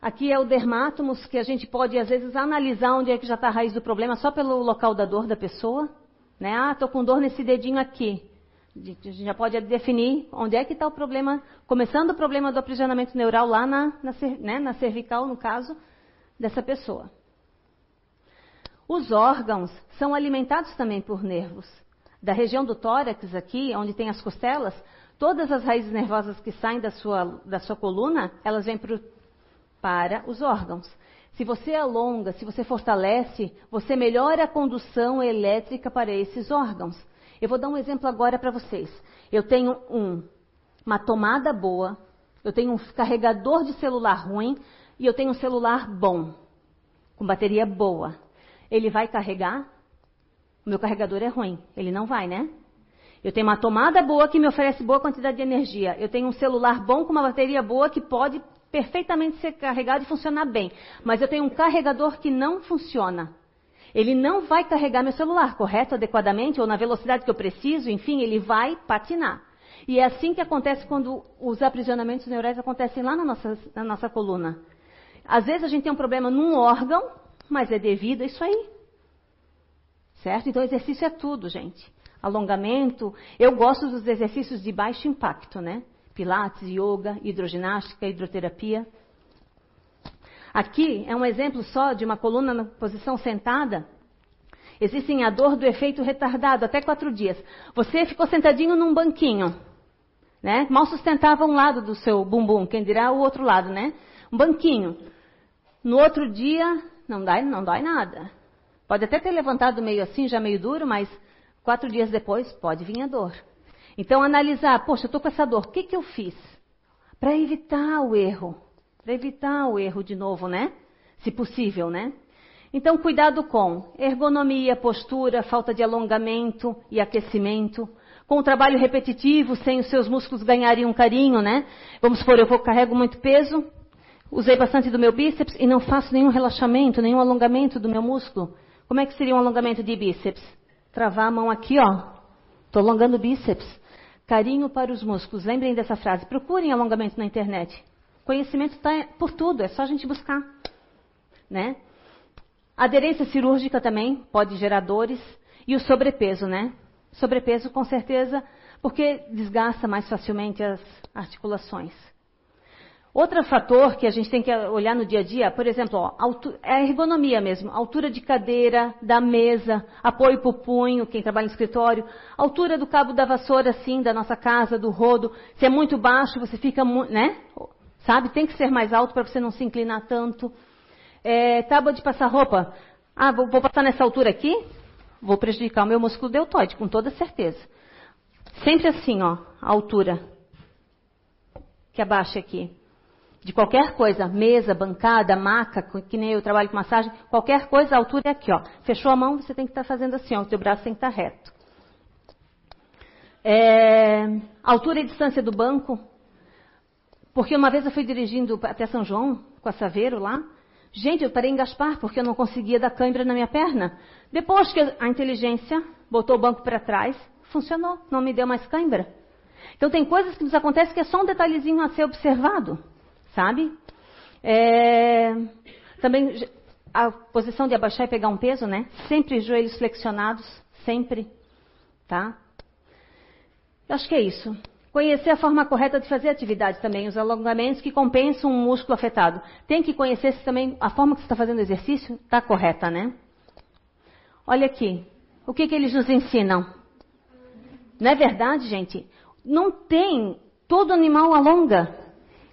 Aqui é o dermátomos, que a gente pode, às vezes, analisar onde é que já está a raiz do problema só pelo local da dor da pessoa. Né? Ah, estou com dor nesse dedinho aqui. A gente já pode definir onde é que está o problema, começando o problema do aprisionamento neural lá na, na, né, na cervical, no caso, dessa pessoa. Os órgãos são alimentados também por nervos. Da região do tórax aqui, onde tem as costelas, todas as raízes nervosas que saem da sua, da sua coluna, elas vêm pro, para os órgãos. Se você alonga, se você fortalece, você melhora a condução elétrica para esses órgãos. Eu vou dar um exemplo agora para vocês. Eu tenho um, uma tomada boa, eu tenho um carregador de celular ruim e eu tenho um celular bom, com bateria boa. Ele vai carregar? O meu carregador é ruim. Ele não vai, né? Eu tenho uma tomada boa que me oferece boa quantidade de energia. Eu tenho um celular bom com uma bateria boa que pode perfeitamente ser carregado e funcionar bem. Mas eu tenho um carregador que não funciona. Ele não vai carregar meu celular, correto, adequadamente, ou na velocidade que eu preciso, enfim, ele vai patinar. E é assim que acontece quando os aprisionamentos neurais acontecem lá na nossa, na nossa coluna. Às vezes a gente tem um problema num órgão, mas é devido a isso aí. Certo? Então, exercício é tudo, gente. Alongamento. Eu gosto dos exercícios de baixo impacto, né? Pilates, yoga, hidroginástica, hidroterapia. Aqui é um exemplo só de uma coluna na posição sentada. Existem a dor do efeito retardado, até quatro dias. Você ficou sentadinho num banquinho, né? Mal sustentava um lado do seu bumbum, quem dirá o outro lado, né? Um banquinho. No outro dia, não dói, não dói nada. Pode até ter levantado meio assim, já meio duro, mas quatro dias depois pode vir a dor. Então, analisar, poxa, eu estou com essa dor, o que, que eu fiz? Para evitar o erro. Para evitar o erro de novo, né? Se possível, né? Então, cuidado com ergonomia, postura, falta de alongamento e aquecimento. Com o trabalho repetitivo, sem os seus músculos ganharem um carinho, né? Vamos supor, eu carrego muito peso, usei bastante do meu bíceps e não faço nenhum relaxamento, nenhum alongamento do meu músculo. Como é que seria um alongamento de bíceps? Travar a mão aqui, ó. Estou alongando o bíceps. Carinho para os músculos. Lembrem dessa frase. Procurem alongamento na internet. Conhecimento está por tudo, é só a gente buscar. Né? Aderência cirúrgica também pode gerar dores. E o sobrepeso, né? Sobrepeso, com certeza, porque desgasta mais facilmente as articulações. Outro fator que a gente tem que olhar no dia a dia, por exemplo, ó, é a ergonomia mesmo, altura de cadeira, da mesa, apoio para o punho, quem trabalha no escritório, altura do cabo da vassoura, assim, da nossa casa, do rodo. Se é muito baixo, você fica, né? Sabe? Tem que ser mais alto para você não se inclinar tanto. É, tábua de passar roupa. Ah, vou, vou passar nessa altura aqui? Vou prejudicar o meu músculo deltoide, com toda certeza. Sempre assim, ó, a altura. Que abaixa aqui de qualquer coisa, mesa, bancada, maca, que nem eu trabalho com massagem, qualquer coisa, a altura é aqui, ó. Fechou a mão, você tem que estar tá fazendo assim, ó, o teu braço tem que estar tá reto. É, altura e distância do banco, porque uma vez eu fui dirigindo até São João, com a Saveiro lá, gente, eu parei em Gaspar, porque eu não conseguia dar câimbra na minha perna. Depois que a inteligência botou o banco para trás, funcionou, não me deu mais câimbra. Então tem coisas que nos acontecem que é só um detalhezinho a ser observado sabe? É, também a posição de abaixar e pegar um peso, né? Sempre joelhos flexionados, sempre, tá? Eu acho que é isso. Conhecer a forma correta de fazer atividade também, os alongamentos que compensam um músculo afetado. Tem que conhecer se também a forma que você está fazendo o exercício está correta, né? Olha aqui, o que, que eles nos ensinam? Não é verdade, gente? Não tem, todo animal alonga.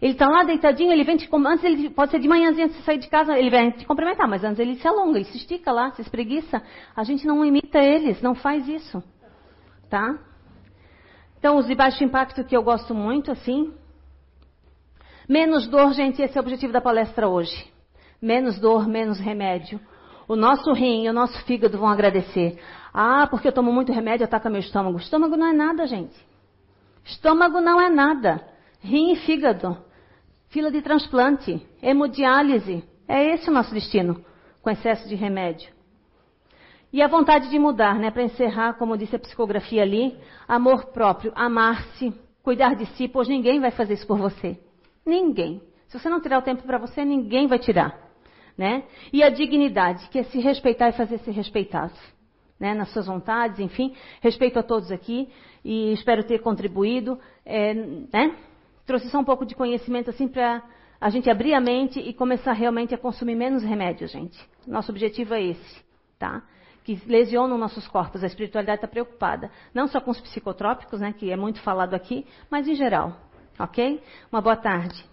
Ele está lá deitadinho, ele vem te antes ele pode ser de manhãzinha de sair de casa, ele vem te cumprimentar, mas antes ele se alonga, ele se estica lá, se espreguiça. A gente não imita eles, não faz isso, tá? Então os de baixo impacto que eu gosto muito, assim, menos dor, gente, esse é o objetivo da palestra hoje. Menos dor, menos remédio. O nosso rim e o nosso fígado vão agradecer. Ah, porque eu tomo muito remédio, ataca meu estômago. Estômago não é nada, gente. Estômago não é nada. Rim e fígado fila de transplante, hemodiálise. É esse o nosso destino, com excesso de remédio. E a vontade de mudar, né? Para encerrar, como disse a psicografia ali, amor próprio, amar-se, cuidar de si, pois ninguém vai fazer isso por você. Ninguém. Se você não tirar o tempo para você, ninguém vai tirar. Né? E a dignidade, que é se respeitar e fazer ser respeitado. Né? Nas suas vontades, enfim. Respeito a todos aqui e espero ter contribuído. É, né? Trouxe só um pouco de conhecimento assim para a gente abrir a mente e começar realmente a consumir menos remédios, gente. Nosso objetivo é esse, tá? Que lesionam nossos corpos. A espiritualidade está preocupada, não só com os psicotrópicos, né, que é muito falado aqui, mas em geral, ok? Uma boa tarde.